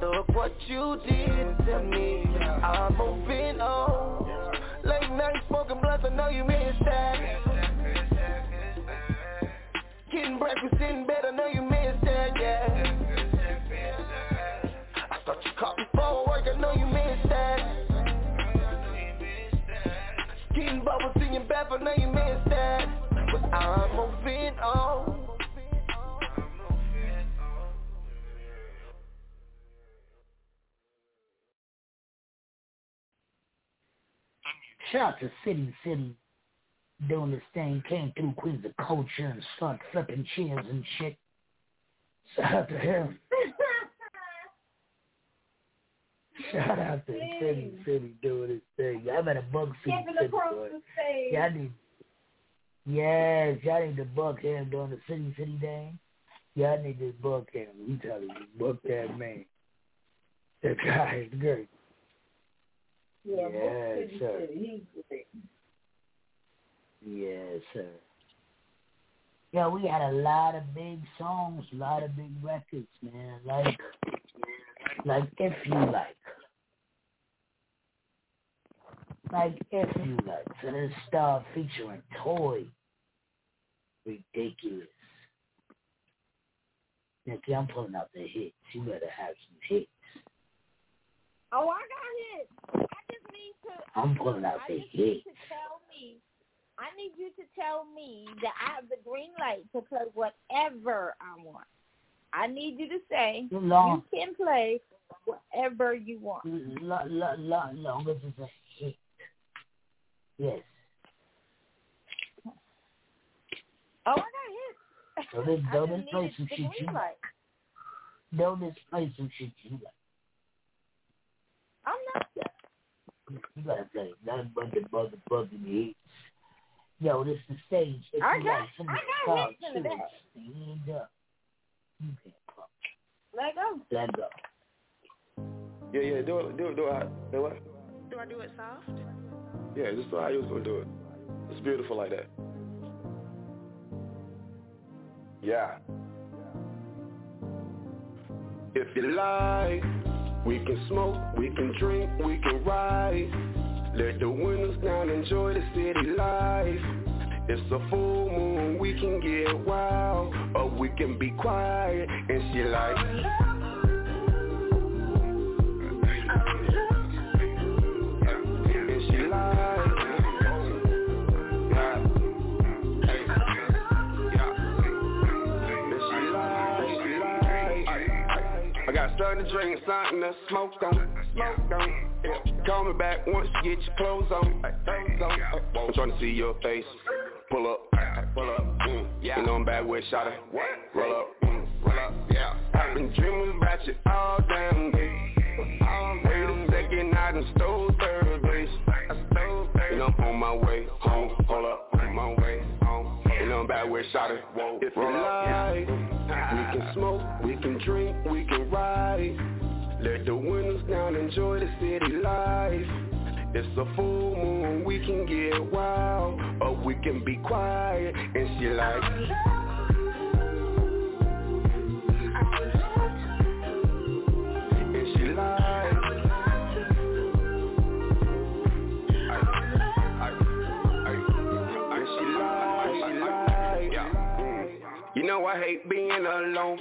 Look what you did to me. I'm moving on. Late smoking blunts, I know you missed that. Getting breakfast in bed, I know you missed that, yeah. I thought you caught me for work, I know you missed that. Getting bubbles in your bath, I know you missed that. But I'm moving on. Shout out to City City doing this thing, came through Queens of Culture and start flipping chairs and shit. Shout out to him. Shout out to City City doing his thing. Y'all better bug City City. boy. Y'all need, yes, y'all need to bug him doing the City City thing. Y'all need to bug him. We tell you, bug that man. That guy is great. Yeah, Yes, City sir. City, he's great. Yes, sir. Yeah, we had a lot of big songs, a lot of big records, man. Like, like if you like, like if you like. So this stuff featuring Toy, ridiculous. Nikki, I'm pulling out the hits. You better have some hits. Oh, I got hits. I just need to. I'm pulling out I the just need hits. to tell me. I need you to tell me that I have the green light to play whatever I want. I need you to say long. you can play whatever you want. Lo, lo, lo, long as it's a hit. Yes. This, I though, just this play needed some shit you like. this play some shit you like. I'm not. You gotta play nothing but the motherfucking hits. Yo, this the stage. If I got- like some I got crowd hits in the back. stand up. You can pump. Let go. Let go. Yeah, yeah, do it, do it, do it. Do what? Do I do it soft? Yeah, just how you was gonna do it. It's beautiful like that. Yeah. If you like, we can smoke, we can drink, we can ride. Let the windows down, enjoy the city life. It's a full moon, we can get wild, or we can be quiet. And she like, and she like, something to drink, something to smoke on, smoke on. Yeah. Call me back once you get your clothes on. Clothes on. I'm trying to see your face. Pull up, pull up, mm, yeah. You know I'm bad with shot. What? Roll up, mm, roll up, yeah. I've been dreaming about you all damn day. All Wait a second, I done stole third base. I stole third. Know I'm on my way home. Hold up, on my way home. Know I'm bad with shot. Whoa, It's a full moon, we can get wild, or we can be quiet. And she like, and she like, you know I hate being alone,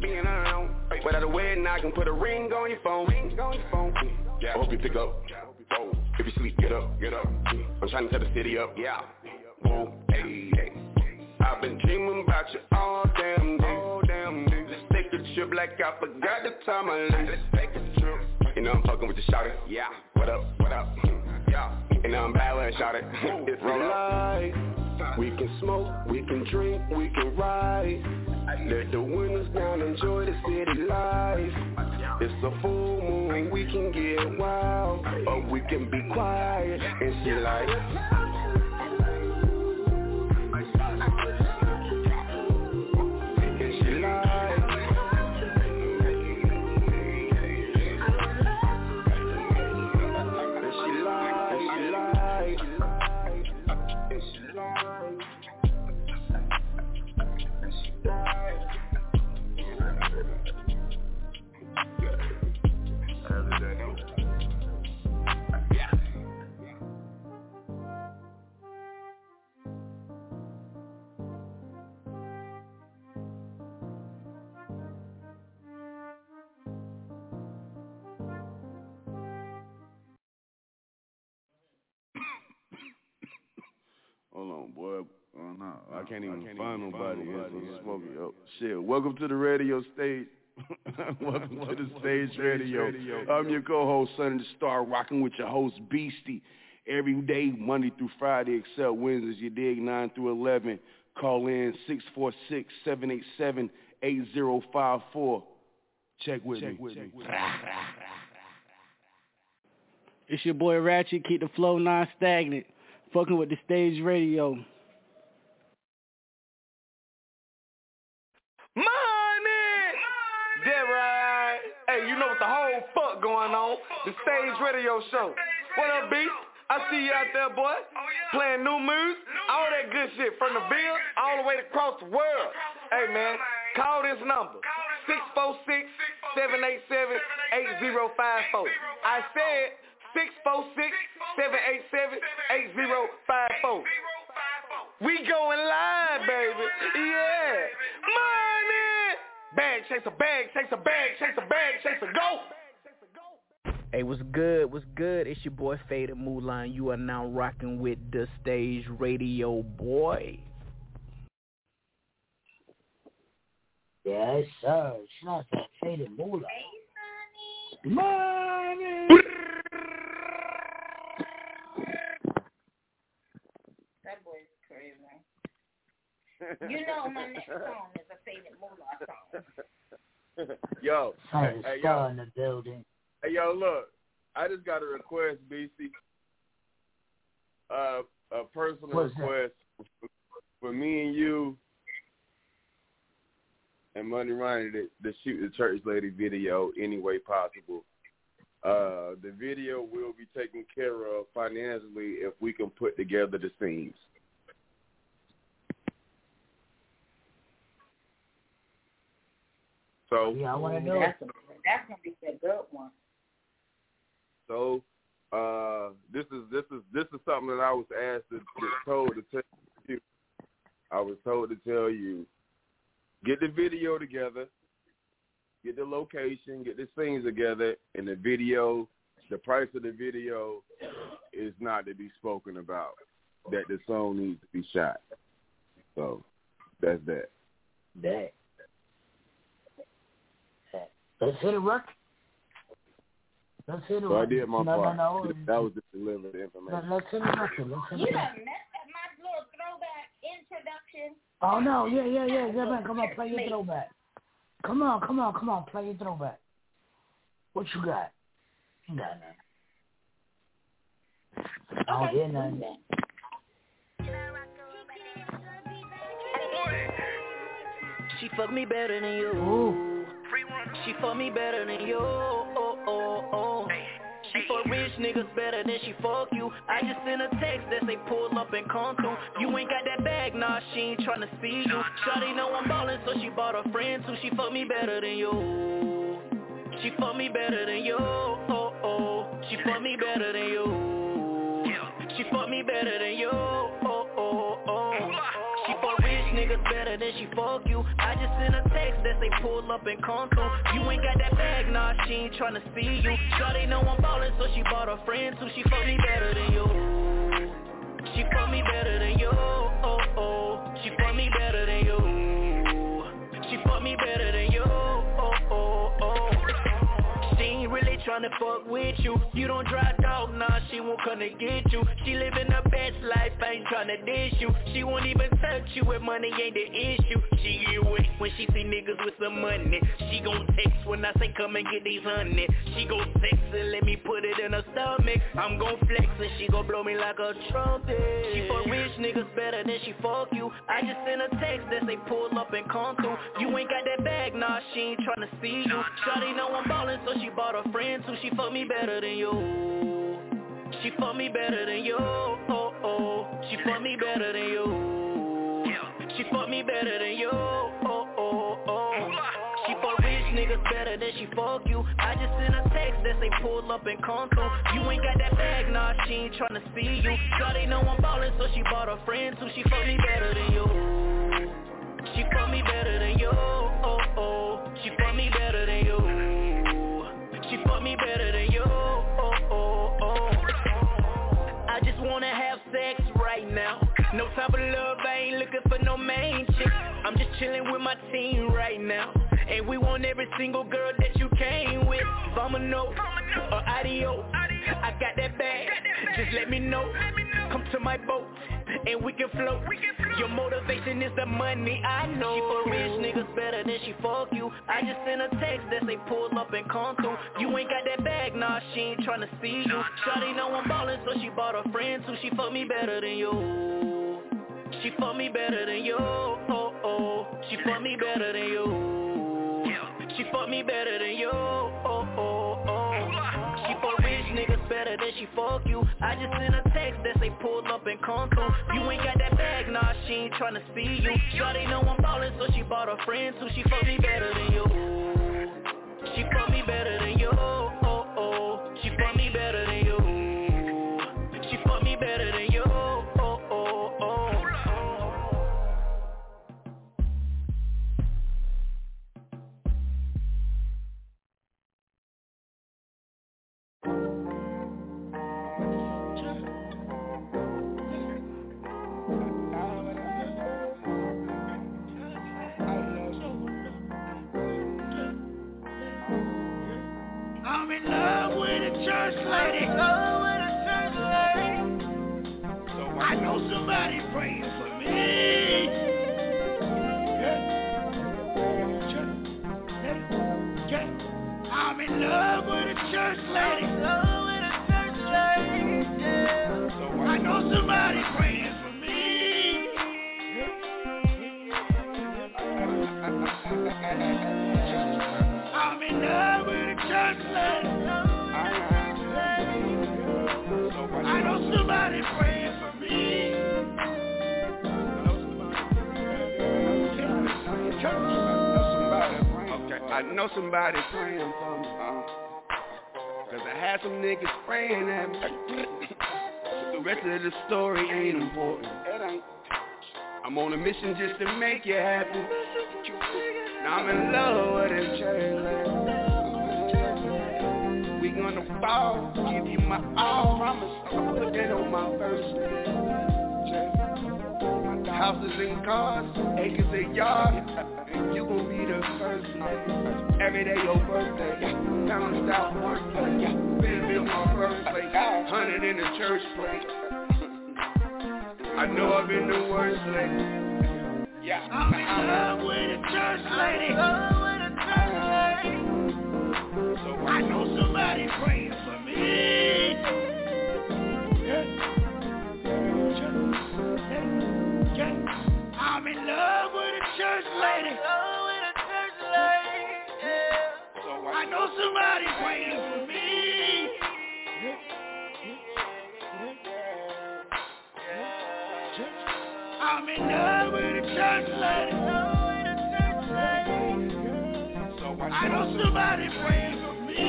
being alone. Without a wedding, I can put a ring on your phone. Ring on your phone. Yeah. I hope you pick up. Oh, if you sleep, get up, get up. I'm trying to set the city up. Yeah. Whoa, hey, hey. I've been dreaming about you all damn day. All damn day. Let's take a trip like I forgot the time I left. Let's take a trip. You know I'm fucking with the shouter. Yeah. What up? What up? Yeah. Know I'm bad when I shout it. if you like, we can smoke, we can drink, we can ride. Let the windows down, enjoy the city life. It's a full moon, we can get wild, or we can be quiet. And she like, Hold on, boy. Uh, oh, no. I can't even find nobody. It's so smoky. Oh, shit. Welcome to the radio stage. Welcome to the stage radio. I'm your co-host, Sonny the Star, rocking with your host, Beastie. Every day, Monday through Friday, except Wednesdays, you dig, 9 through 11. Call in 646-787-8054. Check with me. It's your boy Ratchet. Keep the flow non-stagnant. Fucking with the stage radio. Money! That right. Hey, you know what the whole fuck going on? The stage radio show. What up, B? I see you out there, boy. Playing new moves, all that good shit from the Ville all the way across the world. Hey, man, call this number. 646-787-8054. I said 646-787-8054. We going live, baby. Yeah. Money! Bag chaser, bag chaser, bag chaser, bag chaser, go! Hey, what's good? What's good? It's your boy Faded Moolah. You are now rocking with the stage radio boy. Yes, sir. It's not that faded moolah. Money! That boy's crazy. You know my next song is a favorite Moolah song. yo, Son, hey, yo, in the building. hey, yo, look, I just got a request, BC. Uh, a personal What's request for, for me and you and Money Ronnie to, to shoot the church lady video any way possible. Uh, the video will be taken care of financially if we can put together the scenes. So Yeah, I want to know. That's, a, that's gonna be a good one. So uh, this is this is this is something that I was asked to, to told to tell you. I was told to tell you, get the video together, get the location, get the scenes together, and the video, the price of the video is not to be spoken about. That the song needs to be shot. So that's that. That. Let's hit it, Ruck. Let's hit it. So I did my no, part. No, no, That was just deliver the Let, information. let's hit it, Ruck. You done messed up my little throwback introduction. Oh no, yeah, yeah, yeah, yeah, man. Come on, play your throwback. Come on, come on, come on, play your throwback. What you got? You got nothing. I don't hear nothing. She fuck me better than you. She fuck me better than you. Oh, oh, oh. oh. Rich niggas better than she fuck you. I just sent a text that say pull up and come through. You ain't got that bag, nah, she ain't tryna see you. Shawty know I'm ballin', so she bought a friend too. She fuck me better than you. She fuck me better than you. Oh, oh. She fuck me better than you. She fuck me better than you. Oh, oh, oh. Niggas better than she fuck you. I just sent a text that say pull up and come through. You ain't got that bag, nah, she ain't tryna see you. Shawty know I'm ballin', so she bought a friend too. She fuck me better than you. She fuck me better than you. Oh, oh. oh. She fuck me better than you. She fuck me better tryna fuck with you. You don't drive dog, nah, she won't come to get you. She living her best life, I ain't tryna dish you. She won't even touch you if money ain't the issue. She get wet when she see niggas with some money. She gon' text when I say come and get these honey. She gon' text and let me put it in her stomach. I'm gon' flex and she gon' blow me like a trumpet. She fuck rich niggas better than she fuck you. I just sent a text that say pull up and come through. You ain't got that bag, nah, she ain't tryna see you. Shawty know I'm ballin', so she bought a friend too. She fuck me better than you. She fuck me better than you. Oh, oh. She fuck me better than you. She fuck me better than you. Oh, oh, oh. She fuck rich niggas better than she fuck you. I just sent a text that say pull up and come through. You ain't got that bag, nah, she ain't tryna see you. Shawty know I'm ballin', so she bought a friend too. She fuck me better than you. She fuck me better than you. Oh, oh. She fuck me better than you. Fuck me better than you. Oh, oh, oh. I just wanna have sex right now. No type of love, I ain't looking for no main chick. I'm just chilling with my team right now. And we want every single girl that you came with. Vomino or Adio. I got that bag. Just let me know. Come to my boat and we can float. Your motivation is the money, I know. She for rich niggas better than she fuck you. I just sent a text that say pull up and come through. You ain't got that bag, nah, she ain't tryna see you. Shawty know I'm ballin', so she bought a friend too. She fuck me better than you. She fuck me better than you. Oh, oh. She fuck me better than you. She fuck me better than you. Oh, oh, oh. She fuck rich niggas better than she fuck you. I just sent a text that say pull up and come through. You ain't got that bag, nah, she ain't tryna see you. Shawty know I'm ballin', so she bought a friend too. She fuck me better than you. She fuck me better than you. Oh, oh. She fuck me better church lady. Oh, what a church lady. So I know somebody praying for me. Church lady. Yeah. I'm in love with a church lady. Oh, yeah. So I know somebody praying for me. I know somebody praying for me. Uh, Cause I had some niggas praying at me. the rest of the story ain't important. I'm on a mission just to make you happy. Now I'm in love with a church. We gonna fall, give you my all. Promise I'll put that on my first. Houses and cars, acres and yards. And you gon' be the first man. Every day your birthday. The south workplace. Benville my birthplace. Hundred in the church plate. I know I've been the worst lady. Yeah. I'm in love with a church lady. So I know somebody praying for me. I'm in love with a church lady. So I know somebody praying for me. I'm in love with a church lady. So I know somebody praying for me.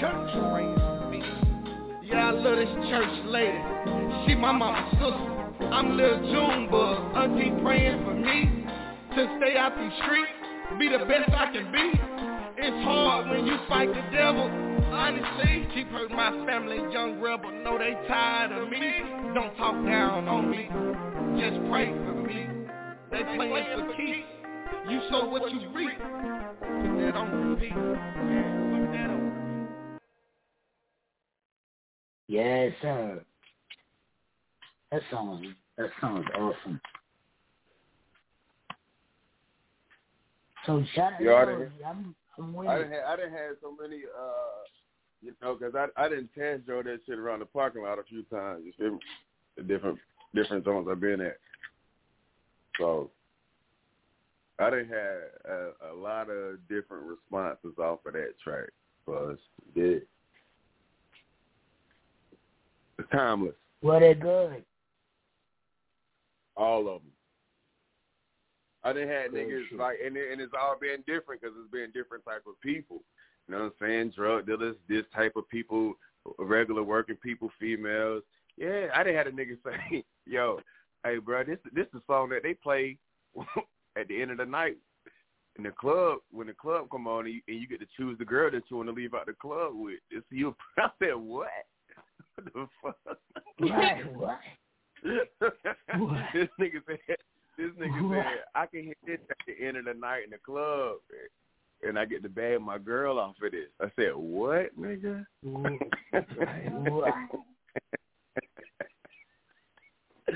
Church praying for me. Yeah, I love this church lady. She my mama's sister. I'm Lil Junebug. Auntie praying for me to stay out these streets, be the best I can be. It's hard when you fight the devil. Honestly, keep hurt my family, young rebel. Know they tired of me. Don't talk down on me. Just pray for me. They playing for keeps. You sow what you reap. Put that on repeat. Yes, sir. That song, that song is awesome. So shout out, Yo, I yo, didn't- I'm, I'm I didn't have, I didn't have so many, uh, you know, because I I didn't test Joe that shit around the parking lot a few times. You feel me? The different different zones I've been at. So I didn't have a, a lot of different responses off of that track. But it, it's timeless. Well, they're good. All of them. I didn't have Good oh, niggas shit. like, and it, and it's all been different because it's been different type of people. You know what I'm saying? Drug dealers, this type of people, regular working people, females. Yeah, I didn't have a nigga say, "Yo, hey, bro, this this the song that they play at the end of the night in the club when the club come on and you, and you get to choose the girl that you want to leave out the club with." It's you. I said, "What? what the fuck?" Right, what? This nigga said, this nigga What? said, I can hit this at the end of the night in the club, and I get to bag my girl off of this. I said, what, nigga? What?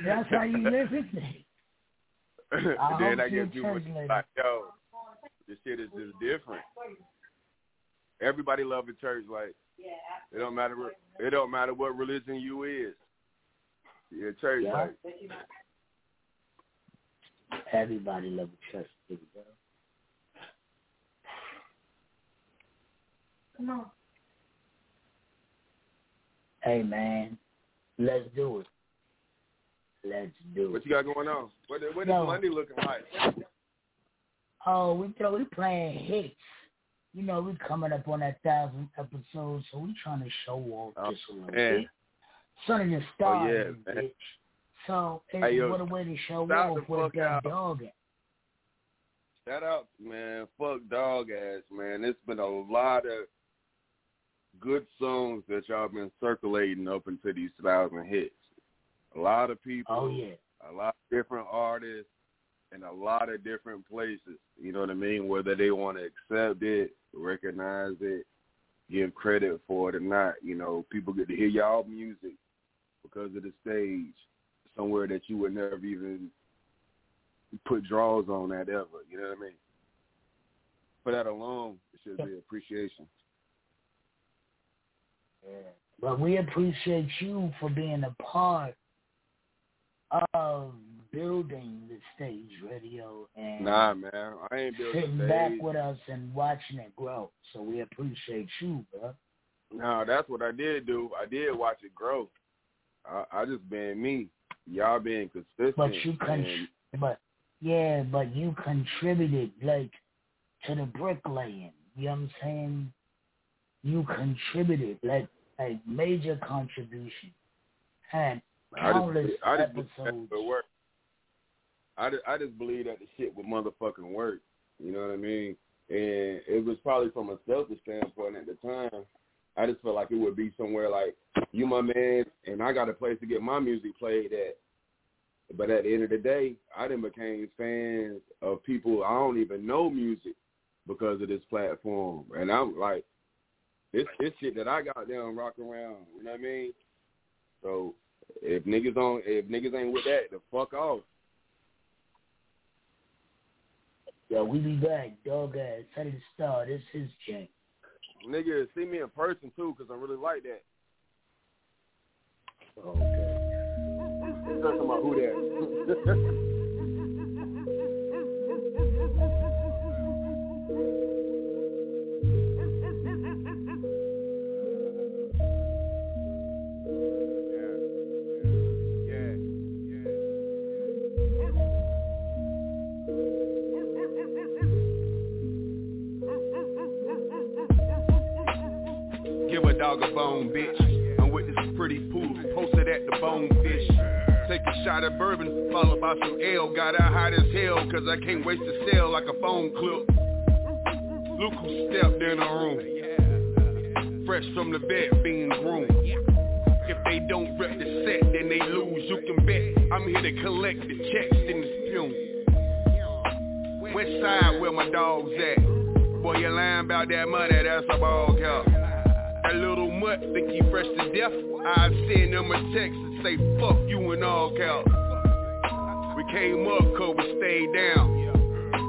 That's how you live, isn't it? I then I get people translating. like, yo, this shit is just different. Everybody love the church. Like, it don't matter. What, it don't matter what religion you is. Yeah, church. Yeah. Like, Everybody love the church. There we go. Come on. Hey man, let's do it. Let's do it. what you got going on? What what is No. Monday looking like? Oh, we throw we playing hits. You know, we coming up on that thousand episodes, so we trying to show off Oh, just a little man. bit. Son of your Oh star, yeah, bitch. So it's Hey, yo, what a way to show off with that out. dog. at. Shout out, man. Fuck dog ass, man. It's been a lot of good songs that y'all been circulating up into these thousand hits. A lot of people. Oh yeah. A lot of different artists in a lot of different places. You know what I mean? Whether they want to accept it, recognize it, give credit for it or not. You know, people get to hear y'all music because of the stage somewhere that you would never even put draws on that ever. You know what I mean? For that alone, it should be appreciation. Yeah. But we appreciate you for being a part of building the stage radio and Nah, man, I ain't building sitting stage. back with us and watching it grow. So we appreciate you, bro. No, that's what I did do. I did watch it grow. I, I just been me. Y'all being consistent. But you con- and but yeah, but you contributed like to the bricklaying. You know what I'm saying? You contributed like like major contribution. Had I countless just, I just episodes. work. I just, I just believe that the shit would motherfucking work. You know what I mean? And it was probably from a selfish standpoint at the time. I just felt like it would be somewhere like you, my man, and I got a place to get my music played at. But at the end of the day, I then became fans of people I don't even know music because of this platform. And I'm like, this this shit that I got down rock around. You know what I mean? So if niggas on if niggas ain't with that, the fuck off. Yo, we be back, dog ass. Set it star. This is Jay. Nigga, see me in person too, cause I really like that. Okay. Talking about who that? dog a bone, bitch. I'm with this pretty poodle, posted at the bonefish. Take a shot of bourbon, followed by some ale. Got out hot as hell, cause I can't waste a sale like a phone clip. Look who stepped in the room. Fresh from the vet, being groomed. If they don't rep the set, then they lose. You can bet I'm here to collect the checks in this fume. West side where my dogs at. Boy, you lying about that money, that's a ball cow. That little mutt think he fresh to death. I send him a text and say fuck you and all cow. We came up cause we stayed down.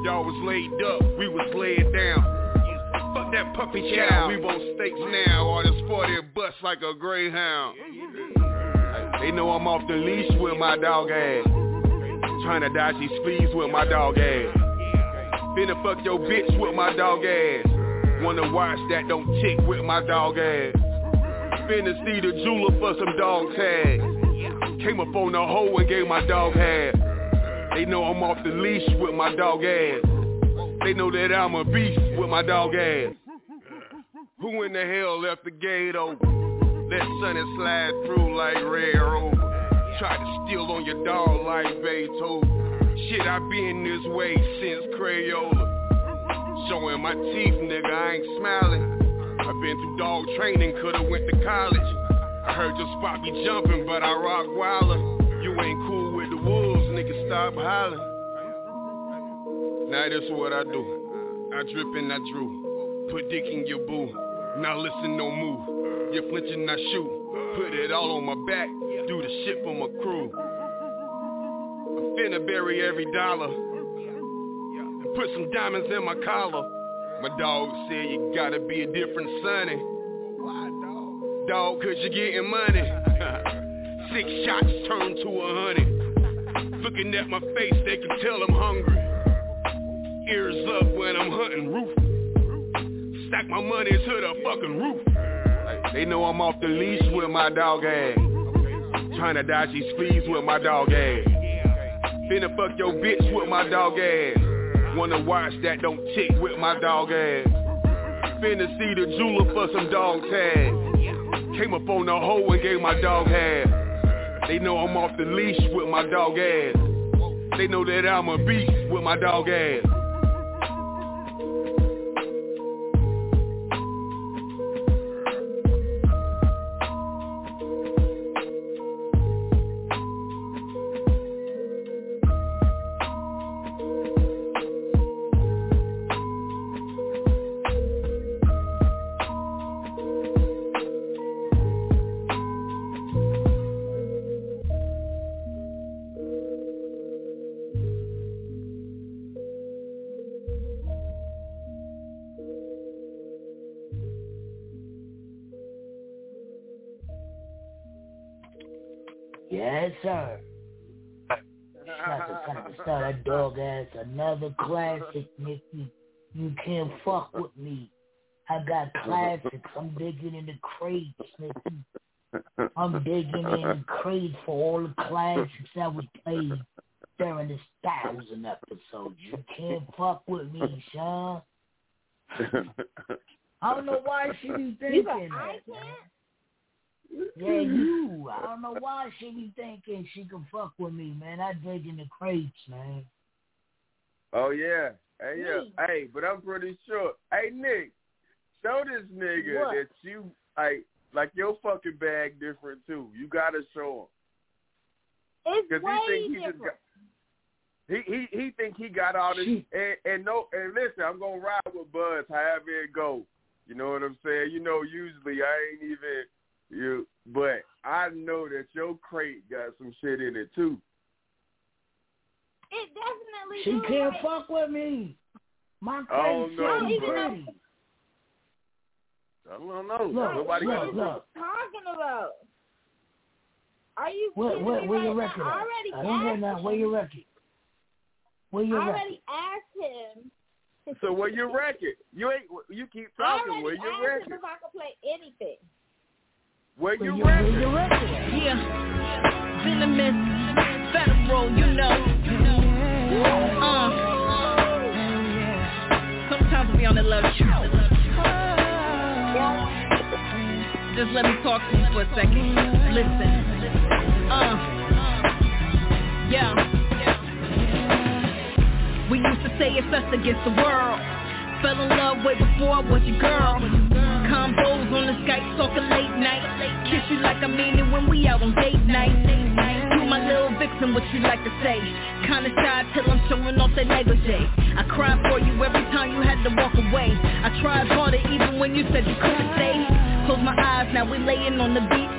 Y'all was laid up, we was laid down. Fuck that puppy child, we want steaks now. All this 40 bust like a greyhound. They know I'm off the leash with my dog ass. Trying to dodge these fleas with my dog ass. Finna fuck your bitch with my dog ass. Wanna watch that don't tick with my dog ass. Finna see the jeweler for some dog tag. Came up on the hoe and gave my dog half. They know I'm off the leash with my dog ass. They know that I'm a beast with my dog ass. Who in the hell left the gate open? Let Sonny slide through like Rover. Try to steal on your dog like Beethoven. Shit, I been this way since Crayola. Showing my teeth, nigga, I ain't smiling. I've been through dog training, coulda went to college. I heard your spot be jumping, but I rock wilder. You ain't cool with the wolves, nigga, stop hollering. Now this is what I do. I drip and I drew. Put dick in your boo. Now listen, no move. You're flinching, I shoot. Put it all on my back. Do the shit for my crew. I'm finna bury every dollar. Put some diamonds in my collar. My dog said you gotta be a different sonny. Dog, cause you're getting money. Six shots turn to a hundred. Looking at my face, they can tell I'm hungry. Ears up when I'm hunting roof. Stack my money to the fucking roof. They know I'm off the leash with my dog ass. Trying to dodge these fleas with my dog ass. Finna fuck your bitch with my dog ass. Wanna watch that don't tick with my dog ass. Finna see the jeweler for some dog tag. Came up on the hoe and gave my dog half. They know I'm off the leash with my dog ass. They know that I'm a beast with my dog ass. Another classic, Nicky. You can't fuck with me. I got classics. I'm digging in the crates, Nicky. I'm digging in the crates for all the classics that we played during this thousand episodes. You can't fuck with me, Sean. I don't know why she be thinking like, that. I can't? Yeah, you. I don't know why she be thinking she can fuck with me, man. I dig in the crates, man. Oh yeah. Hey yeah. Me. Hey, but I'm pretty sure. Hey Nick, show this nigga What? that you like like your fucking bag different too. You gotta show him. It's way he think he just different. He he he think he got all this and, and no and listen, I'm gonna ride with Buzz however it go. You know what I'm saying? You know, usually I ain't even you but I know that your crate got some shit in it too. It definitely She can't like, fuck with me. My Oh, crate's no, so bro. pretty. I don't know. Look, Nobody look, got What look. are you talking about? Are you Where, kidding where, me where right your now? record I at? already I don't asked nothing. Where your record? Where I your record? already asked him. So where your record? You ain't you keep I talking, where your asked him record? if I could play anything. Where Where your your, where record? your record? Yeah. Venomous, federal, you know. Uh. Sometimes we on the love show. Just let me talk to you for a second. Listen. Uh. Yeah. We used to say it's us against the world. Fell in love way before I was your girl. Combos on the Skype talking late night. Kiss you like I mean it when we out on date night. You my little vixen, what you like to say? Kinda shy till I'm showing off that negligee. I cried for you every time you had to walk away. I tried harder even when you said you couldn't stay. Close my eyes, now we laying on the beach.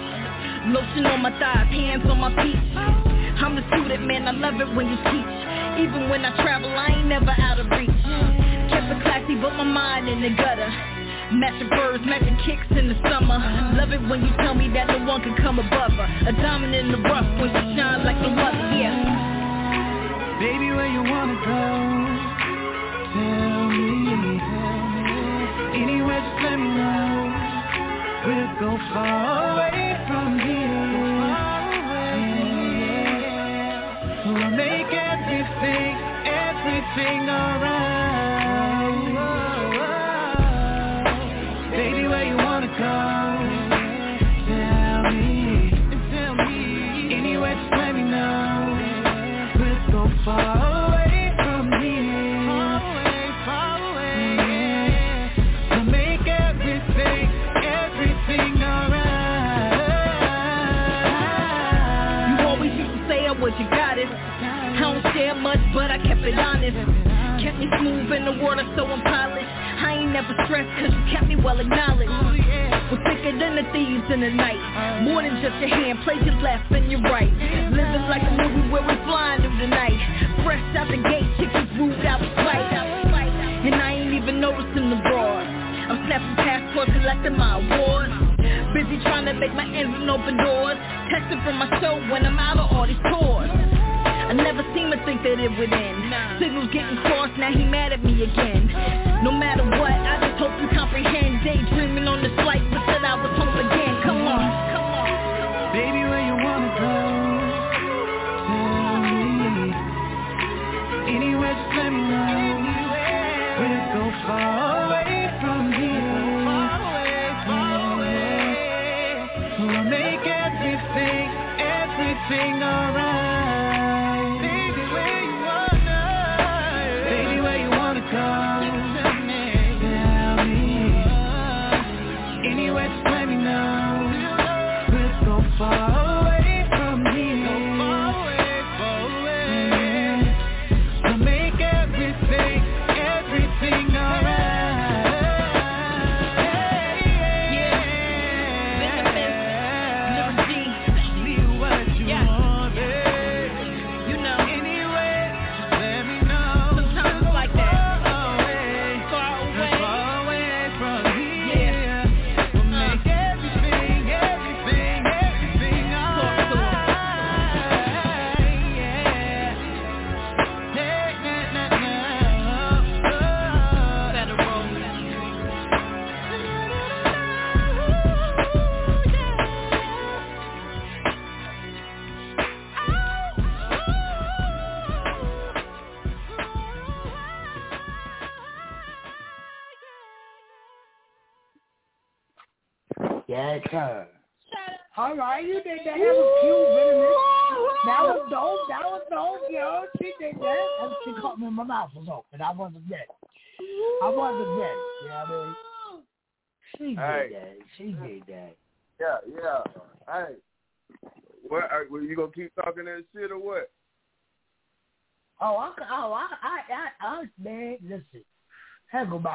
Lotion on my thighs, hands on my feet. I'm the student, man, I love it when you teach. Even when I travel, I ain't never out of reach. Kept it classy, but my mind in the gutter. Matching birds, matching kicks in the summer. Love it when you tell me that no one can come above her. A diamond in the rough when she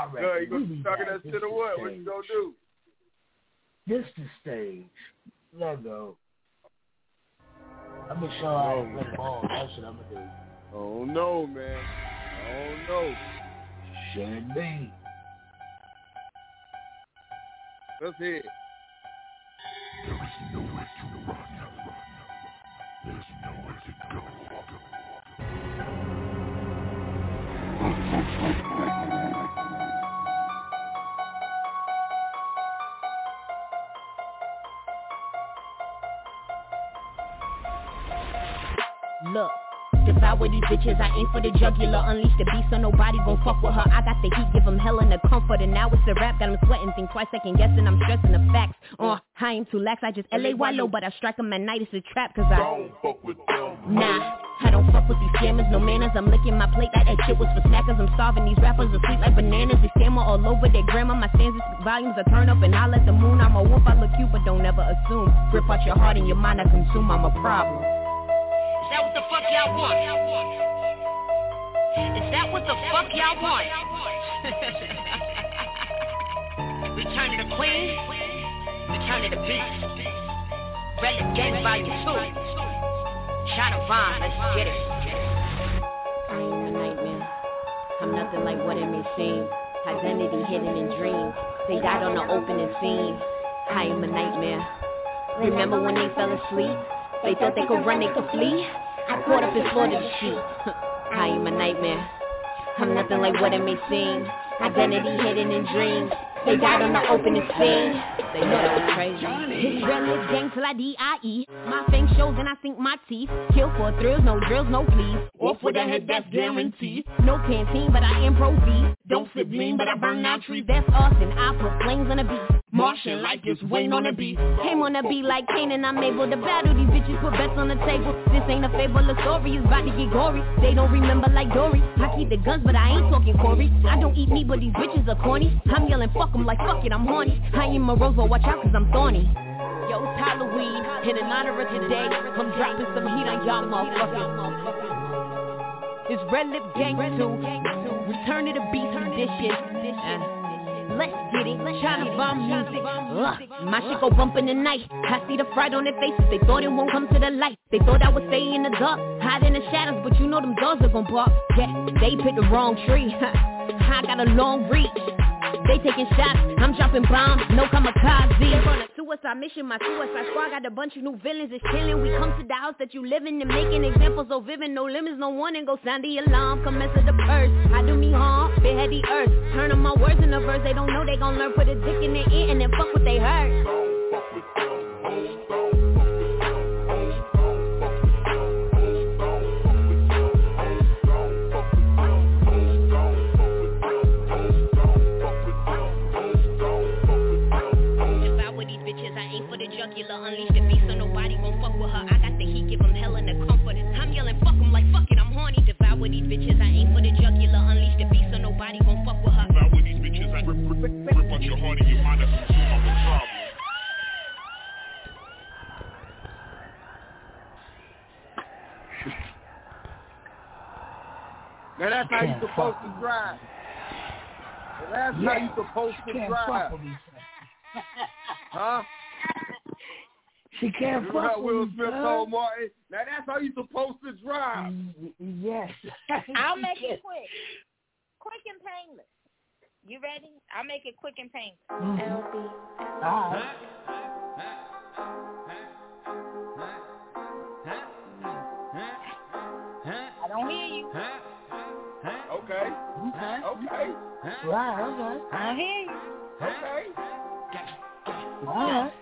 Heck about No, record. you gonna We be keep talking back. that This shit or the what? What stage. you gonna do? This the stage. Let go. I'm gonna show how to play ball. That's what I'm gonna do. Oh no, man. Oh no. Should be. Let's hear it. Look, devour these bitches, I aim for the jugular. Unleash the beast so nobody gon' fuck with her. I got the heat, give them hell and the comfort. And now it's a rap, got them sweating. Think twice, second guessing, I'm stressing the facts. Uh, I ain't too lax, I just L.A. low But I strike 'em at night, it's a trap Cause I don't fuck with them. Nah, I don't fuck with these scammers, no manners I'm licking my plate like that shit was for snackers. I'm starving, these rappers are sweet like bananas. They stammer all over their grammar. My stanzas speak volumes, I turn up and I let the moon. I'm a wolf, I look cute, but don't ever assume. Rip out your heart and your mind, I consume I'm a problem that what the fuck y'all want? Is that what the fuck y'all want? Return to the Queen, Return to the Beast. Gang Volume 2. China Vine, let's get it. I ain't a nightmare. I'm nothing like what it may seem. Identity hidden in dreams. They died on the opening scene. I am a nightmare. Remember when they fell asleep? They thought they could run, they could flee. I caught up and slaughtered the sheep. I am a nightmare. I'm nothing like what it may seem. Identity hidden in dreams. They died on the opening scene. They thought I was crazy. Relic gang till I D-I-E. My fame shows and I sink my teeth. Kill for thrills, no drills, no please. Off with a head, that's guaranteed. No canteen, but I am pro V. Don't sit lean, but I burn down trees. That's Austin. I put flames on the beat. Martian like it's Wayne on the beat. Came on the beat like Kane and I'm able to battle these bitches. Put bets on the table. This ain't a fable, a story. It's about to get gory. They don't remember like Dory. I keep the guns, but I ain't talking Corey. I don't eat meat, but these bitches are corny. I'm yelling fuck 'em like fuck it, I'm horny. I am a rose, but watch out cause I'm thorny. Yo, it's Halloween, and in honor of today, I'm dropping some heat on y'all motherfuckers. It's Red Lip Gang 2, Return to the Beast edition. Uh, let's get it, China bomb music. Ugh, my shit go bump in the night. I see the fright on their faces, they thought it won't come to the light. They thought I would stay in the dark, hide in the shadows, but you know them dogs are gon' bark. Yeah, they picked the wrong tree. I got a long reach. They taking shots, I'm dropping bombs, no kamikaze. They on a suicide mission, my suicide squad got a bunch of new villains, it's chilling. We come to the house that you live in and making examples so vivid. No limits, no warning, go sound the alarm, commence to the purse. I do me harm, big heady earth. Turn on my words in the verse, they don't know they gon' learn. Put a dick in their ear and then fuck what they heard. The Unleash the beast so nobody gon' fuck with her I got the heat, give them hell and the comfort I'm yelling fuck 'em like fuck it, I'm horny Devour these bitches, I aim for the jugular Unleash the beast so nobody gon' fuck with her Devour these bitches, I rip, rip, rip, rip out your heart and your mind, I consume, I'm problem. Now that's how you Can't supposed to drive. Now that's how Yeah. you supposed to drive. with me, son. Huh? She can't Remember fuck how Will with me, Smith son. told Martin? Now that's how you're supposed to drive. Yes. I'll make it quick. Quick and painless. You ready? I'll make it quick and painless. All right. I don't hear you. Okay. Okay. Okay. Right, okay. I hear you. Okay. All right.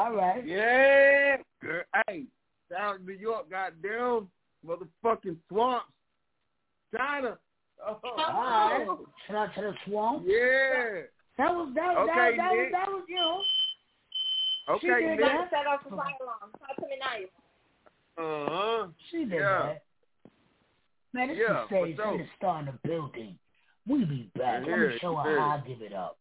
All right. Yeah. Girl, hey, down in New York, goddamn motherfucking swamps. China. Oh, All right. Shout out to the swamp. Yeah. That was that was Okay, that, that was that was you. Okay, She did Nick. that. Set off the fire alarm. Talk to me now. Uh-huh. She did Yeah. that. Man, this Yeah, is Sage for from sure. the star in the building. We be back. Let Yeah, me show yeah. her how I give it up.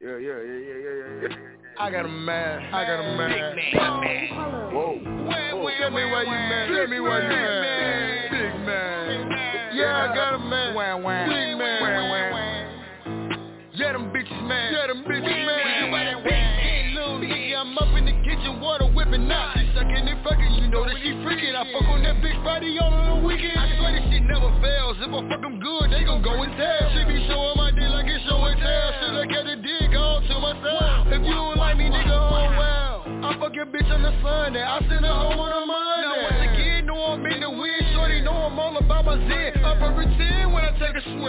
Yeah, yeah, yeah, yeah, yeah, yeah, yeah. I got a man. I got a man. Big man. Whoa. Whoa. Tell me why you mad. Tell me why you mad. Big man. Yeah, I got a man. Big man. Yeah, them bitches mad. Yeah, them bitches mad. Hey, little nigga, I'm up in the kitchen, water whipping out. She sucking and fucking, you know that she freaking. I fuck on that bitch Friday on the weekend. I swear this shit never fails. If I fuck them good, they gon' go and tell. She be showing your bitch on the Sunday. I send her home on a Monday. Now once again, know I'm in the wind. Shorty know I'm all about my zen. Up every 10 when I take a swim.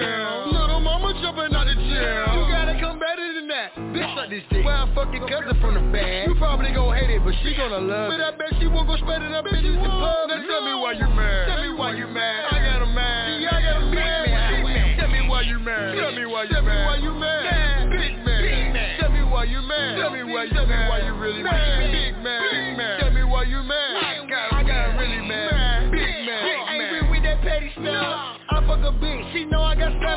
Little mama jumping out the gym. You gotta come better than that. Bitch, suck this dick. Well, I fuck your cousin from the band. You probably gon' hate it, but she gonna love it. But I bet she won't go spread it up bitches in pub. Now tell me why you mad. Tell me why you mad. I got a man. See, I got a man. Tell me why you mad. Tell me why you mad. Tell me why you mad. Big man. Tell me why you mad. Tell me why you mad. Tell me why you really mad.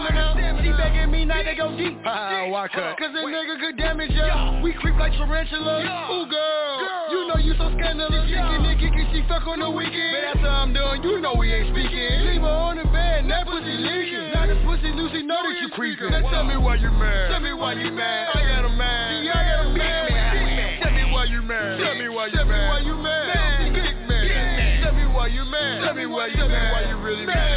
Stamina. She begging me not to go deep. Why cut? Uh, Cause a nigga could damage ya. We creep like tarantulas. Ooh, girl. You know you so scandalous. Kicking and kicking, she fuck on the weekend. But after I'm done, you know we ain't speaking. Leave her on the bed, that pussy leaking. Now the pussy Lucy know that you creeping. Now tell me why you mad. Tell me why you mad. I got a man. I got a man. Tell me why you mad. Tell me why you mad. Tell me why you mad. Tell me why you mad. Tell me why you mad. Why you really mad?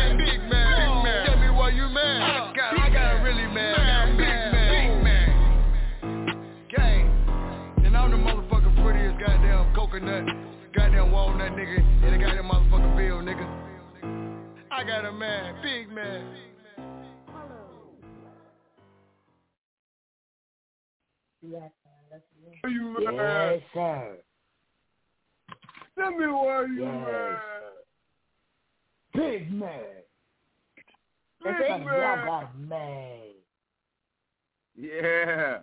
Coconut, goddamn walnut nigga in the goddamn motherfucking field, nigga. I got a man, big man. Why you mad? Yes, sir. Tell me why you Yes. mad. Big man. That's Big how y'all man. got mad. Yeah.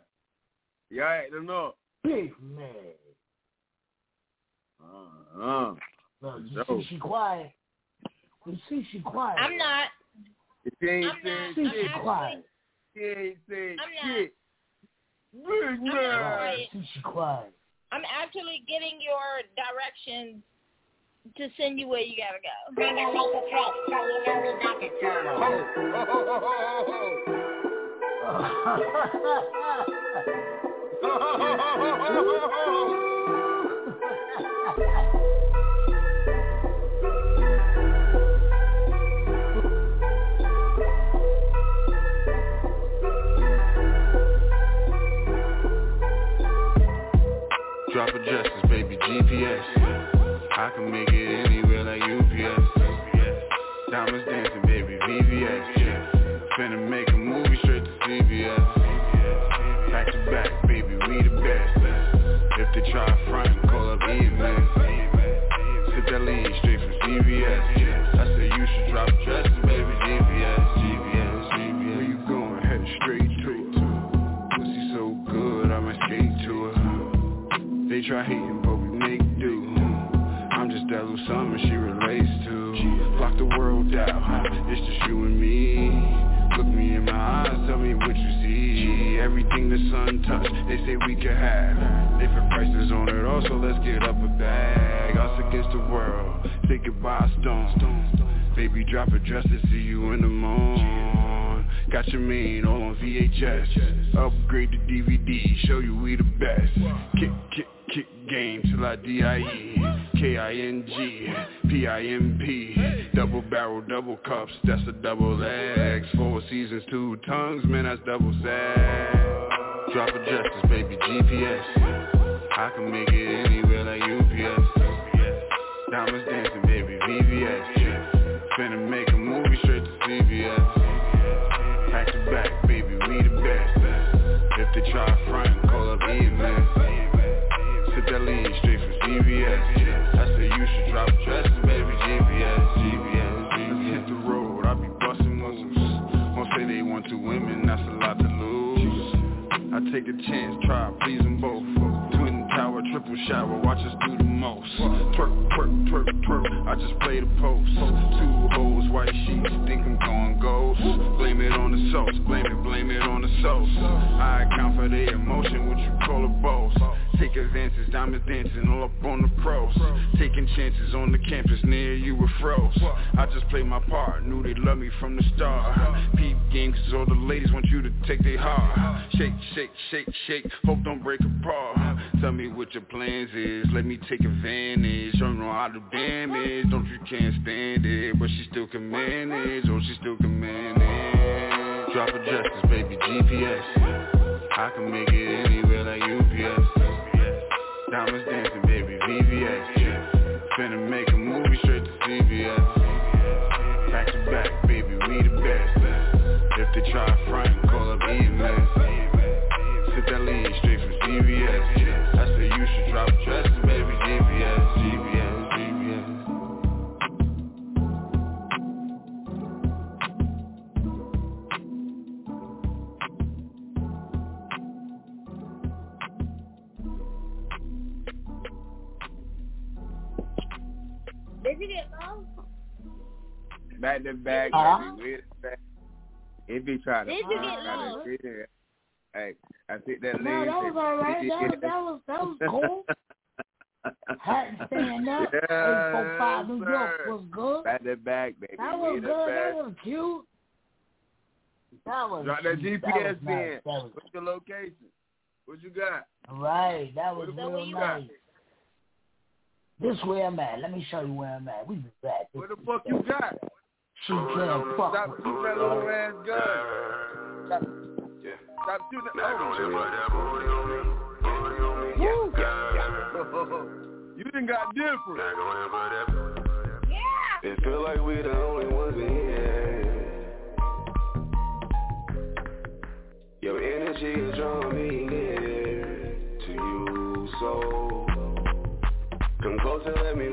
Y'all acting up. Big man. Uh-huh. You So- see she quiet. You see she quiet. I'm not. She ain't I'm saying not. See I'm she quiet. She ain't saying I'm not. shit. Big I'm not man. quiet. See she quiet. I'm actually getting your directions to send you where you gotta go. Drop GPS. I can make it anywhere like UPS. Diamonds dancing, baby, VVS. Finna make a movie straight to CBS. Back to back, baby, we the best. If they try front, Baby, drop a dress to see you in the morning. Got your main all on VHS. Upgrade the DVD, show you we the best. Kick, kick, kick game till I D-I-E. K-I-N-G, P-I-M-P. Double barrel, double cups, that's a double X. Four seasons, two tongues, man, that's double sex. Drop addresses, baby, GPS. I can make it anywhere like UPS. Diamonds dancing, VVS. Finna make a movie straight to CBS. Back to back, baby, we the best. If they try front, call up EMS. Sit that lean straight from CBS. I said you should drop dresses, baby, GPS, GPS, Let's hit the road, I be busting moves. Won't say they want two women, that's a lot to lose. I take a chance, try please them both. Tower, triple shower, watch us do the most. Twerk, twerk, twerk, twerk, I just play the post. Two hoes, white sheets, think I'm going ghost. Blame it on the sauce, blame it, blame it on the sauce. I account for their emotion, what you call a boss. Take advances, diamonds dancing all up on the pros. Taking chances on the campus near you were froze. I just played my part, knew they love me from the start. Peep game, cause all the ladies want you to take their heart. Shake, shake, shake, shake, hope don't break apart. Tell me what your plans is, let me take advantage. Don't know how to damage, don't you can't stand it. But she still can manage, oh she still can manage. Drop addresses, baby, GPS. I can make it anywhere like UPS. Diamonds dancing, baby, VVS. Finna make a movie straight to CBS. Back to back, baby, we the best. If they try front, call up EMS. Back to back, Huh? baby. With back. It be trying to. Did you get try low? Hey, I think that No, that was said, all right. "Did That was that was that was cool. Had to stand up. Yes, Eight four five New York was good. Back to back, baby. That was good. the That was cute. That was Drop that. GPS that was nice. in. That was What's your location? What you got? right. That was What real you got? nice. This where I'm at. Let me show you where I'm at. We be back. Where the fuck you got? She can't fuck Stop with shooting that little ass gun. Stop, stop shooting that. Oh, Woo. You done got different. It feel like we the only ones in here. Your energy is drawing me near to you, so come closer, let me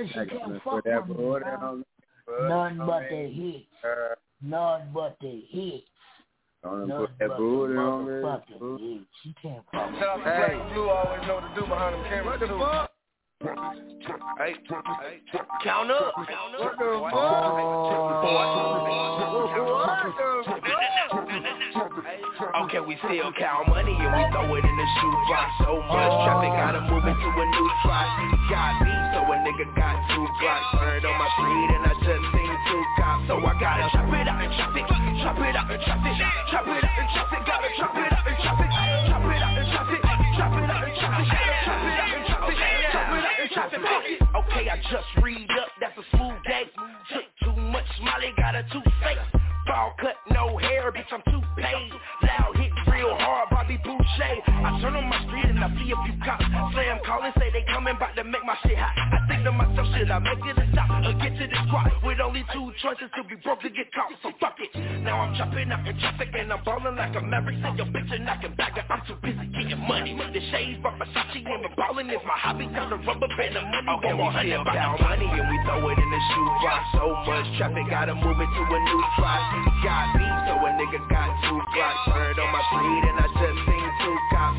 you about? What I tell you, she I can't gotta fuck put that with me. booty man. on me. Put None on but me. the hits. Girl. None but the hits. Gonna None put that but booty the on me. motherfucking hits. She can't fuck with Shout out me. to Black Blue, always know what to do behind them cameras. What the too. fuck? Hey, hey, count up. Count What up. the Oh. Okay, we still count money and we throw it in the shoebox. So two blocks. On my street and I just seen two cops. So I gotta chop it in traffic, chop it out in traffic, chop it out in traffic, gotta chop it traffic, chop it out in traffic, chop it out in traffic, gotta chop it out in traffic, chop it out in traffic. Okay, I just read up, that's a smooth day. Took too much Molly, got a two-face. Ball cut, no hair, bitch, I'm too paid. Loud hit real hard, Bobby Boucher. I turn on my street and I see a few cops. Slam calling, say they coming, bout to make my shit hot. I make it a stop or get to the squad? With only two choices to be broke to get caught, so fuck it. Now I'm chopping up in traffic and I'm ballin' like a maverick. Say your bitch and knocking back, I'm too busy getting money. The shades by Versace and my ballin' is my hobby. Tell the rubber band the money. Okay, we still count money and we throw it in the shoebox. So much traffic, gotta move it to a new spot. Got me, so a nigga got two blocks. Bird on my street and I just seen two cops.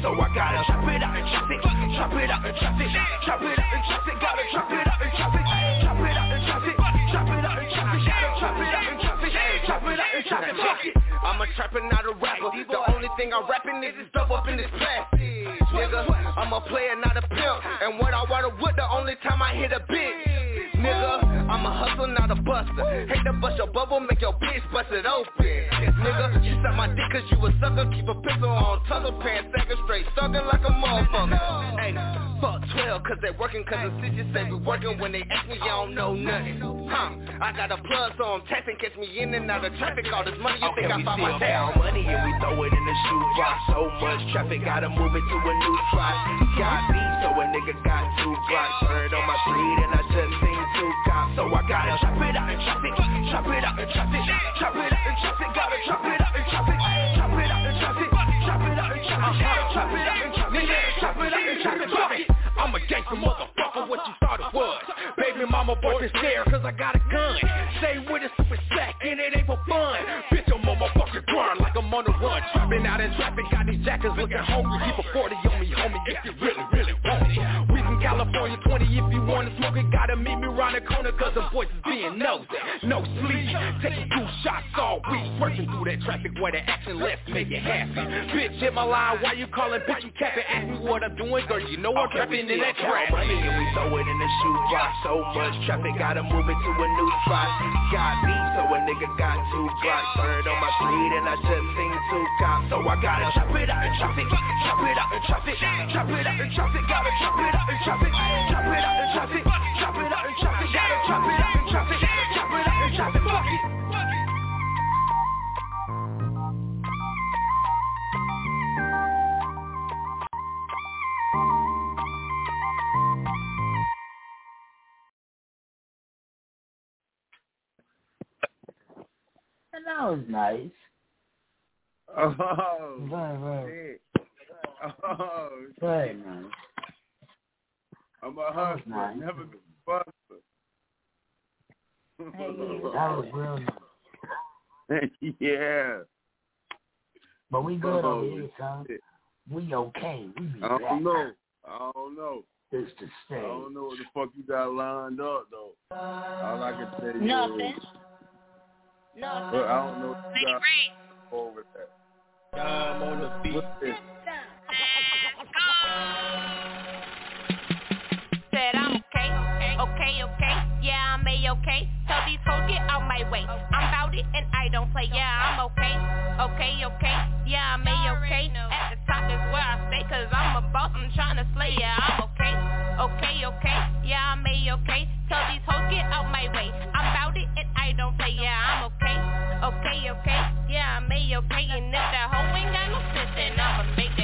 So I gotta chop it out in traffic, chop it out in traffic, chop it out in traffic, gotta chop it out in traffic, chop it out in traffic, chop it out in traffic, gotta chop it out in traffic, chop it out in traffic. Fuck it. I'm a trapper, not a rapper. The only thing I'm rapping is this stuff up in this plastic. Nigga, I'm a player, not a pimp. And when I water wood, the only time I hit a bitch. Nigga, I'm a hustler, not a buster. Hate to bust your bubble, make your bitch bust it open. Nigga, you suck my dick cause you a sucker. Keep a pistol on tunnel pants, second straight, sucking like a motherfucker. Hey, fuck 12 cause they working cause the city say we working when they ask me, you don't know nothing. Huh, I got a plug so I'm texting, catch me in and out of traffic. All this money, you Okay, think I we found my count money and we throw it in the shoebox. So much traffic, gotta move it to a new spot. Got beat, so a nigga got two blocks. Bird on my street and I just seen two cops. So I gotta chop it out in traffic, chop it out in traffic, chop it out in traffic, gotta chop it out in traffic, chop it out in traffic, chop it out in traffic, gotta chop it out in traffic, chop it out in traffic. Fuck it. I'm a gangster motherfucker, what you thought it was Baby mama boy been scared cause I got a gun Stay with it super sack and it ain't for fun Bitch I'm on my fucking grind like I'm on the run Trapping out in traffic, got these jackers looking hungry Keep a 40 on me homie if you really, really want it California 20 if you wanna smoke it Gotta meet me around the corner cause the voice is being nosy No sleep, taking two shots all week Working through that traffic where the action left make it happy Bitch hit my line, why you calling? Bitch you capping, ask me what I'm doing Girl you know I'm Okay, trapping in that trap money and we throw it in the shoebox. So much traffic, gotta move it to a new spot. Got beat, so a nigga got two blocks. Bird on my street and I just seen two cops. So I gotta chop it out in traffic, chop it out in traffic, chop it out in traffic, gotta chop it out in traffic, chop it out in traffic, chop it out in traffic, gotta chop it out in traffic, chop it out in traffic, fuck it. And that was nice. Oh, Very, very, shit. Oh, very shit. nice. I'm a hustler, nice. never been a buster. That was real nice. yeah. But we good Oh, over here, son. shit. We okay. We be I don't know. I don't know. It's the I don't know what the fuck you got lined up though. All I can say you Nothing. is, Nothing. but I don't know what you got over that. I'm on the beat. What's this? Okay, okay, okay, yeah, I'm a-okay. Tell these hoes get out my way. I'm bout it and I don't play, yeah, I'm okay, okay, okay, yeah, I'm a-okay. At the top is where I stay, cause I'm a boss, I'm tryna slay, yeah, I'm okay, okay, okay, yeah, I'm a-okay. Tell these hoes get out my way. I'm bout it and I don't play, yeah, I'm okay, okay, okay, yeah, I'm a-okay. And if that hoe ain't got no sense, then I'ma make that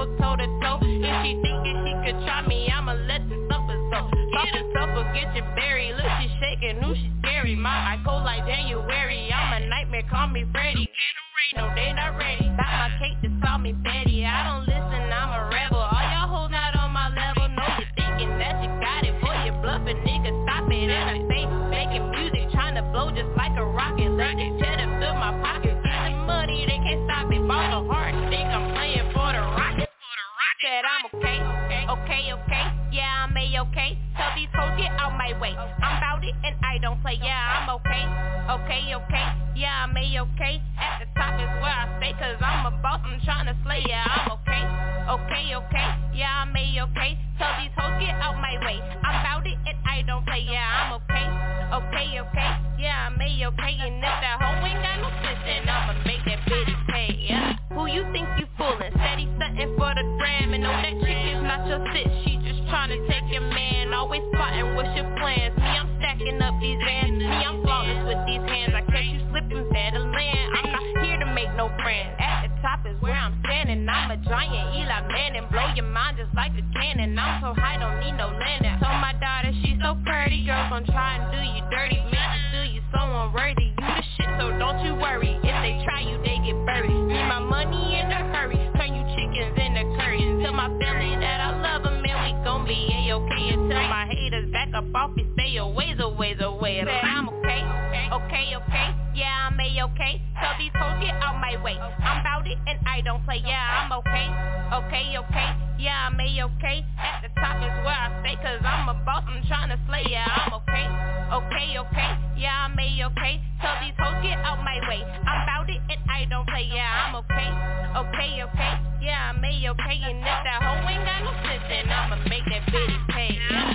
rumble toe to toe. If she thinking she could try me, I'ma let the suffer so. Suffer, suffer, get your berry. Look, she shaking, ooh, she scary. My eye cold like January. I'm a nightmare, call me Freddy. No, they not ready. I don't play, yeah, I'm okay, okay, okay, yeah, I'm a-okay. At the top is where I stay, cause I'm a boss, I'm tryna slay, yeah, I'm okay, okay, okay, yeah, I'm a-okay. Tell these hoes get out my way. I'm bout it and I don't play, yeah, I'm okay, okay, okay, yeah, I'm a-okay. And if that hoe ain't got no sense, then I'ma make that bitch pay, yeah. Who you think you fooling? Steady stunting for the gram and know that chick is not your sis. She just tryna take your man. Always plotting what's your plans. Me, I'm stacking up these vans. Me, I'm flawless with these hands. I catch you slipping, better land. I'm not here to make no friends. At the top is where I'm standing. I'm a giant Eli Manning. Blow your mind just like a cannon. I'm so high, don't need no landing. Told my daughter she's so pretty. Girls gon' try and do you dirty. Make you feel you so unworthy. You the shit, so don't you worry. If they try you, they get buried. Need my money in a hurry. Turn you chickens curry. Tell my family that I love them and we gon' be a-okay. And tell my haters back up off me. Stay a ways, a ways away. I'm okay, okay. Yeah, I'm a-okay. Tell these hoes get out my way. I'm bout it and I don't play. Yeah, I'm okay, okay, okay. yeah, I'm a-okay. At the top is where I stay, cause I'm a boss, I'm trying to slay, yeah, I'm okay. Okay, okay, yeah, I'm a-okay. Tell these hoes get out my way. I'm bout it and I don't play, yeah, I'm okay. Okay, okay, yeah, I'm a-okay. And if that hoe ain't got no sense, then I'ma make that bitty pay, yeah.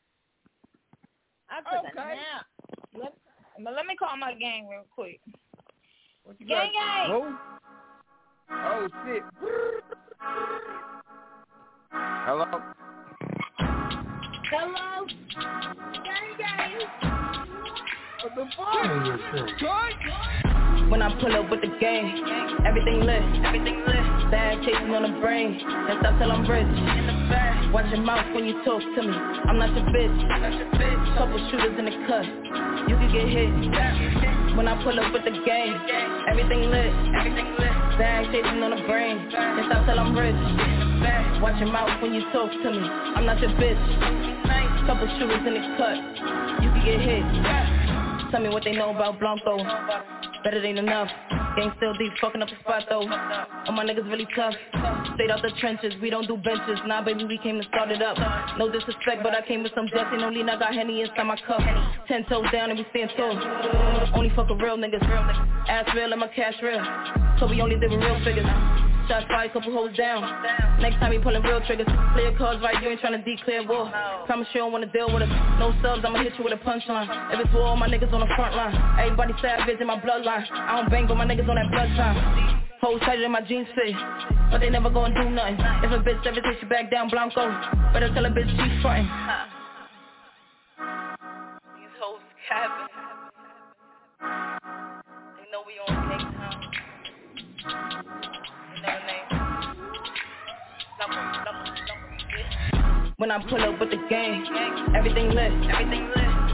I took Okay. a nap. Let, but let me call my gang real quick. What you Gang, got? gang. Who? Oh shit. Hello. Hello? Gang, gang. When I pull up with the gang, everything lit, everything lit. Bag chasing on the brain, and stop till I'm rich. Watch your mouth when you talk to me. I'm not your bitch. Couple shooters in the cut, you can get hit. When I pull up with the gang, everything lit, everything. Bag chasing on the brain, and stop till I'm rich. Watch your mouth when you talk to me. I'm not your bitch. Couple shooters in the cut, you can get hit. Tell me what they know about Blanco. Better than enough. Gang still deep, fucking up the spot though. All my niggas really tough. Stayed out the trenches, we don't do benches. Nah, baby, we came to start it up. No disrespect, but I came with some Jesse. No lean, I got Henny inside my cup. Ten toes down and we stand tall. Only fuck with real niggas. Ass real and my cash real. So we only live with real figures. Shots fired, couple hoes down. Next time we pulling real triggers. Clear cards right, you ain't trying to declare war. Promise you don't wanna deal with us. No subs, I'ma hit you with a punchline. If it's war, my niggas on the front line. Everybody savage in my bloodline. I don't bang, but my niggas on that bloodline. Hoes tighter than my jeans fit, but they never gonna do nothing. If a bitch ever takes you back down, Blanco, better tell a bitch she's frontin'. Hoes. They know we on When I pull up with the gang, everything lit.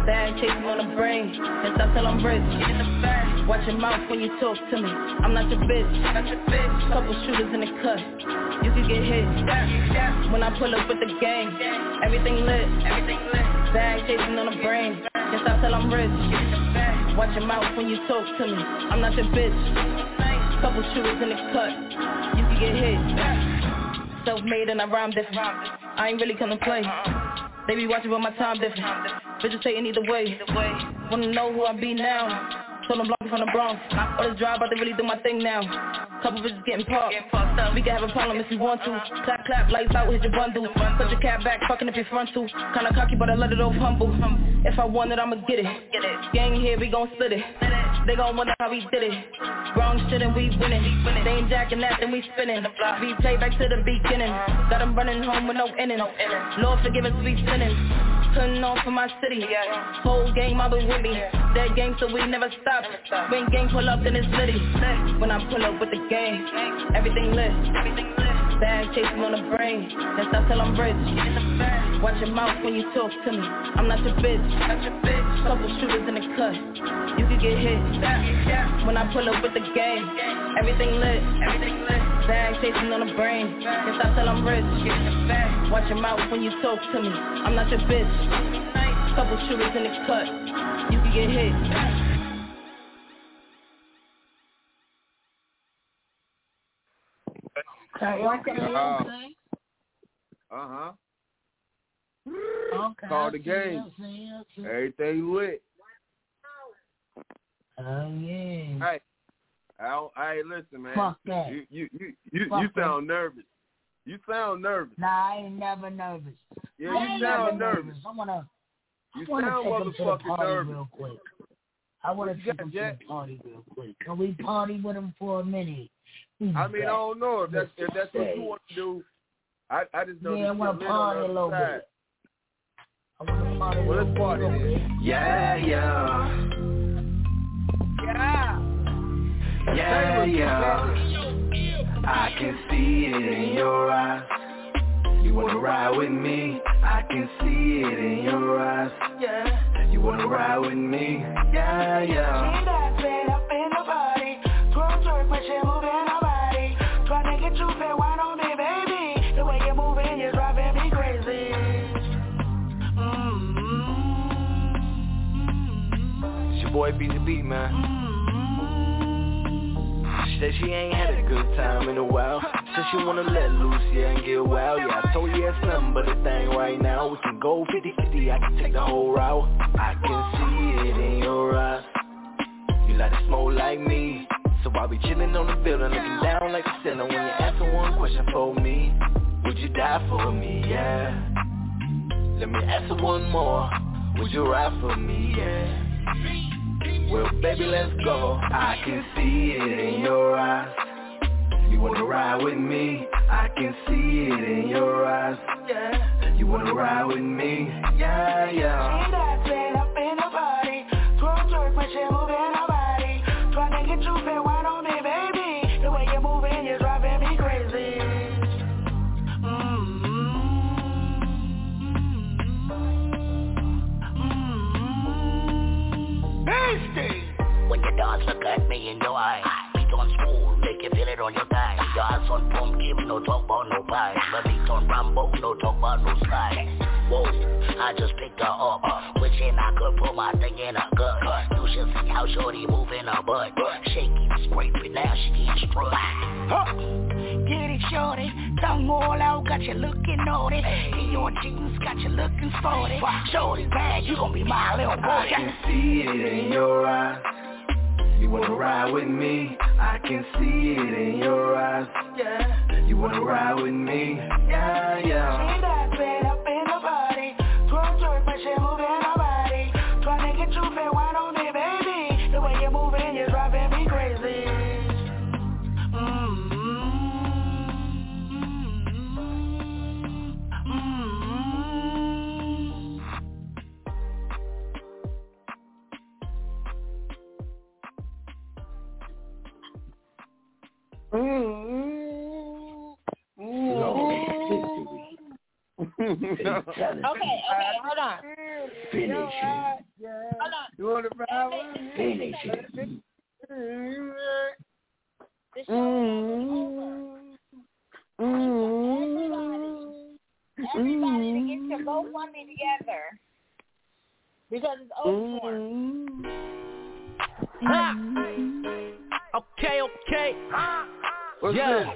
Bag chasing on the brain, and stop till I'm rich. Watch your mouth when you talk to me. I'm not your bitch. Couple shooters in the cut, you can get hit. When I pull up with the gang, everything lit. Bag chasing on the brain, and stop till I'm rich. Watch your mouth when you talk to me. I'm not your bitch. Couple shooters in the cut, you can get hit. Self-made and I rhyme different. I ain't really come to play. They be watching but my time different. Bitches saying either way. Wanna know who I be now? Told them block from the Bronx. All this drive, but they really do my thing now. Couple bitches getting popped. We can have a problem if you want to. Clap, clap, lights out, hit your bundle. Put your cap back, fucking up your frontal. Kinda cocky, but I let it off humble. If I want it, I'ma get it. Gang here, we gon' split it. They gon' wonder how we did it. Wrong shit and we winning. They ain't jacking that, then we spinning. We play back to the beginning. Got 'em running home with no inning. Lord forgive us, we sinning. Putting on for my city. Whole game, I been with me. That game, so we never stop. When gang pull up, then it's litty. When I pull up with the gang, everything lit. Bag chasing on the brain. Then stop till I'm rich. Watch your mouth when you talk to me. I'm not your bitch. Couple shooters in the cut. You can get hit. When I pull up with the gang, everything lit. Bag chasing on the brain. Then stop till I'm rich. Watch your mouth when you talk to me. I'm not your bitch. Couple shooters in the cut. You can get hit. Uh huh. Okay. Call the game. I see, I. Everything lit. Oh yeah. Hey, I hey, listen, man. Fuck that. You you you you, Fuck you that. sound nervous. You sound nervous. Nah, I ain't never nervous. Yeah, I you sound never nervous. I wanna, You I wanna sound take him to the motherfucking party nervous. real quick. I wanna What take him to the party real quick. Can we party with him for a minute? He's I mean, I don't know if that's if that's what you want to do. I I just know Yeah, I wanna party a little other bit. I wanna party Well, let's party then. Yeah, yeah. Yeah. Yeah, yeah. I can see it in your eyes. You wanna ride with me? I can see it in your eyes. Yeah. You wanna ride with me? Yeah, yeah. The. It's your boy BTB, man. She said she ain't had a good time in a while. Said she wanna let loose, yeah, and get wild. Yeah, I told you it's nothing but a thing right now. We can go 50-50, I can take the whole route. I can see it in your eyes. You like to smoke like me. So I be chillin' on the building, looking down like a sinner When you answer one question for me, would you die for me? Yeah. Let me ask one more. Would you ride for me? Yeah. Well, baby, let's go. I can see it in your eyes. You wanna ride with me? I can see it in your eyes. Yeah. You wanna ride with me? Yeah, yeah. Fed up in but you moving her body. Trying to get you me in your eye Beat on smooth, make you feel it on your thigh Your ass on pumpkin, no talk about no pie My beat on Rambo, no talk about no slide Whoa, I just picked her up Wishing I could put my thing in her gut You should see how shorty moving her butt Shaking, scraping, now she getting strut. Get it, shorty. Tongue all out, got you looking naughty. In your jeans, got you looking sporty. Shorty bad, you gon' be my little boy. I can see it in your eyes. You wanna ride with me? I can see it in your eyes. Yeah. You wanna ride with me? Yeah, yeah. See that fed up in the body. Twerk, twerk, but she moving her body. Trying to get you fed, Okay, okay, hold on. Finish it. Hold on. You want to? Finish it. The show Everybody to get your GoFundMe together. Because it's over for. Ha! Okay, okay. Yeah.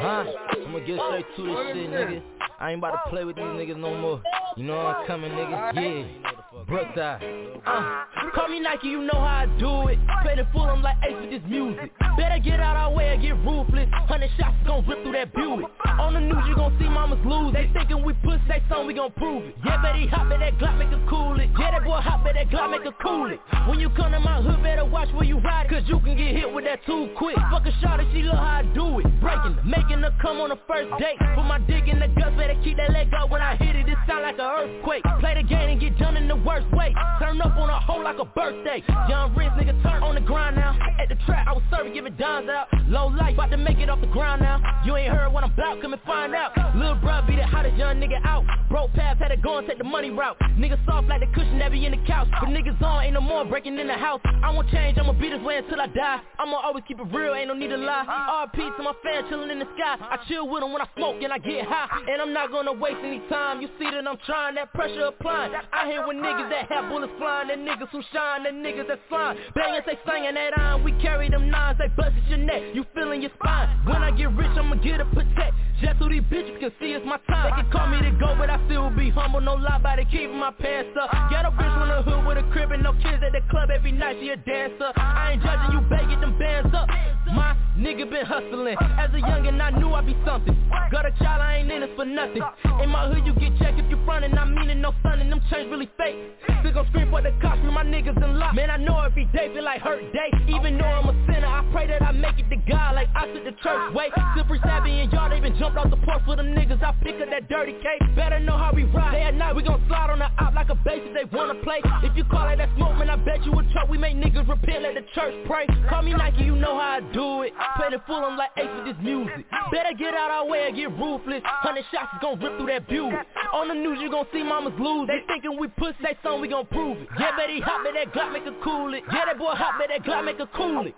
Huh? I'm gonna get straight to this shit, nigga. I ain't about to play with these niggas no more. You know I'm coming, nigga. Yeah. Brookside. Uh, call me Nike, you know how I do it. Play the full, I'm like ace with this music. Better get out our way or get ruthless. Hundred shots gon' rip through that Buick. On the news, you gon' see mamas lose. They thinking we pussy, they song, we gon' prove it. Yeah, bet he hop, bet that Glock make her cool it. Yeah, that boy hop, bet that Glock make her cool it. When you come to my hood, better watch where you ride it. Cause you can get hit with that too quick. Fuck a shot if she love how I do it. Breaking making her come on the first date. Put my dick in the guts, better keep that leg up when I hit it. It sound like an earthquake. Play the game and get done in the worst way. Turn up on a hoe like a birthday. Young Riz nigga turn on the grind now. At the trap, I was serving, giving dimes out. Low life, about to make it off the ground now. You ain't heard what I'm about, come and find out. Lil' bruh be the hottest young nigga out. Broke paths, had to go and take the money route. Niggas soft like the cushion that be in the couch. But niggas on, ain't no more breaking in the house. I won't change, I'ma be this way until I die. I'ma always keep it real, ain't no need to lie. RP to my fans chillin' in the sky. I chill with them when I smoke and I get high. And I'm not gonna waste any time. You see that I'm trying, that pressure applying. I hear with niggas that have bullets flying, that niggas who shine, that niggas that slime. Bangin' they singing that iron, we carry them nines, they busted your neck. You feeling your spine. When I get rich, I'ma get a protect. Just so these bitches can see it's my time. They can call me to go, but I still be humble. No lie it, keeping my pants up. Got a bitch from the hood with a crib and no kids at the club every night. She a dancer. I ain't judging you, get them bands up. My nigga been hustling. As a youngin', I knew I'd be something. Got a child, I ain't in this for nothing. In my hood, you get checked if you frontin'. I mean it, no stunning. Them chains really fake. Still gon' scream for the cops, my niggas in lock. Man, I know every day feel like hurt day. Even though I'm a sinner, I pray that I make it to God like I took the church way. Slippery savvy and y'all, they been jumped off the porch for them niggas, I pick up that dirty cake. Better know how we ride. Day and night, we gon' slide on the op like a basis they wanna play. If you call it that smoke, man, I bet you a truck. We make niggas repent, let the church pray. Call me Nike, you know how I do it. Play the full on like Ace with this music. Better get out our way and get ruthless. Hundred shots is gon' rip through that Buick. On the news, you gon' see mamas lose. They thinking we pussy, they song, we gon' prove it. Yeah, bet hot, bet that Glock make her cool it. Yeah, that boy hop, bet that Glock make her cool it.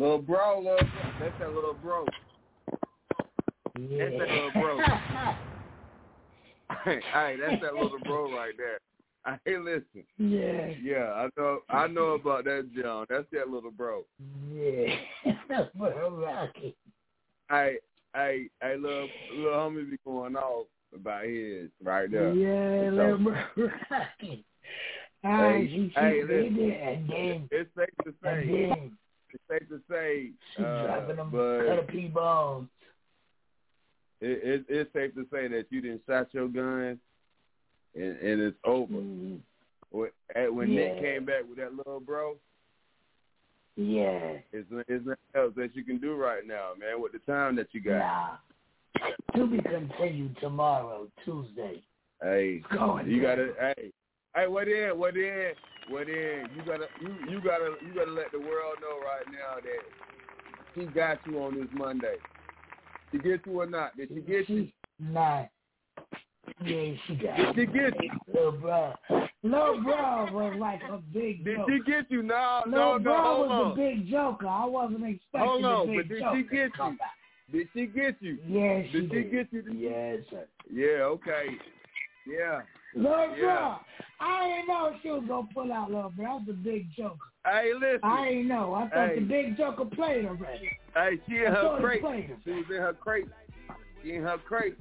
Little bro, little bro. That's that little bro. That's that little bro. hey, hey, that's that little bro right there. Hey, listen. Yeah. Yeah, I know. I know about that, John. That's that little bro. Yeah. That's what Rocky. Hey, hey, hey, little little homie be going off about his right there. Yeah, So, little bro Rocky. Ah, Hey, hey, listen. it, and then, it's safe to say. It's safe to say. uh, dropping them but P bombs. it, it, it's safe to say that you didn't shot your gun, and, and it's over. When, at- when Nick Yeah. came back with that little bro, Yeah. it's, nothing else that you can do right now, man, with the time that you got. Nah. To be continued tomorrow, Tuesday. Hey, Going you down. gotta hey, hey, what in, what in, what in? You gotta you you gotta you gotta let the world know right now that she got you on this Monday. She get you or not? Did she get you? Nah. Yeah, she got Did she get you? Little bro. Little bro was like a big Did joke. she get you? No, no, no. bro Hold was on. a big joker. I wasn't expecting Hold a on, big but did joker she get you? Did she get you? Yeah, Did she did. get you? Yes, sir. Yeah. Okay. Yeah. Little Yeah. bro, I didn't know she was gonna pull out little bro. That was a big joker. Hey, listen. I didn't know. I thought Hey. the big joker played already. Hey, she in I her thought he crate. played him. She was in her crate. She in her crate.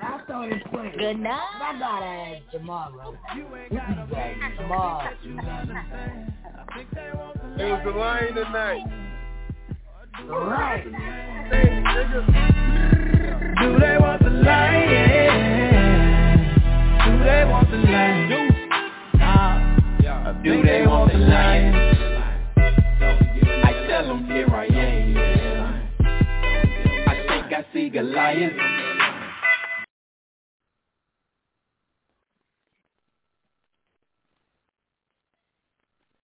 I thought he played. Good night. I got ass tomorrow. We'll be back tomorrow. It was the line tonight. Right. Do they want the lion? Do they want the lion? Uh, do they want the lion? I tell them here I am. I think I see Goliath.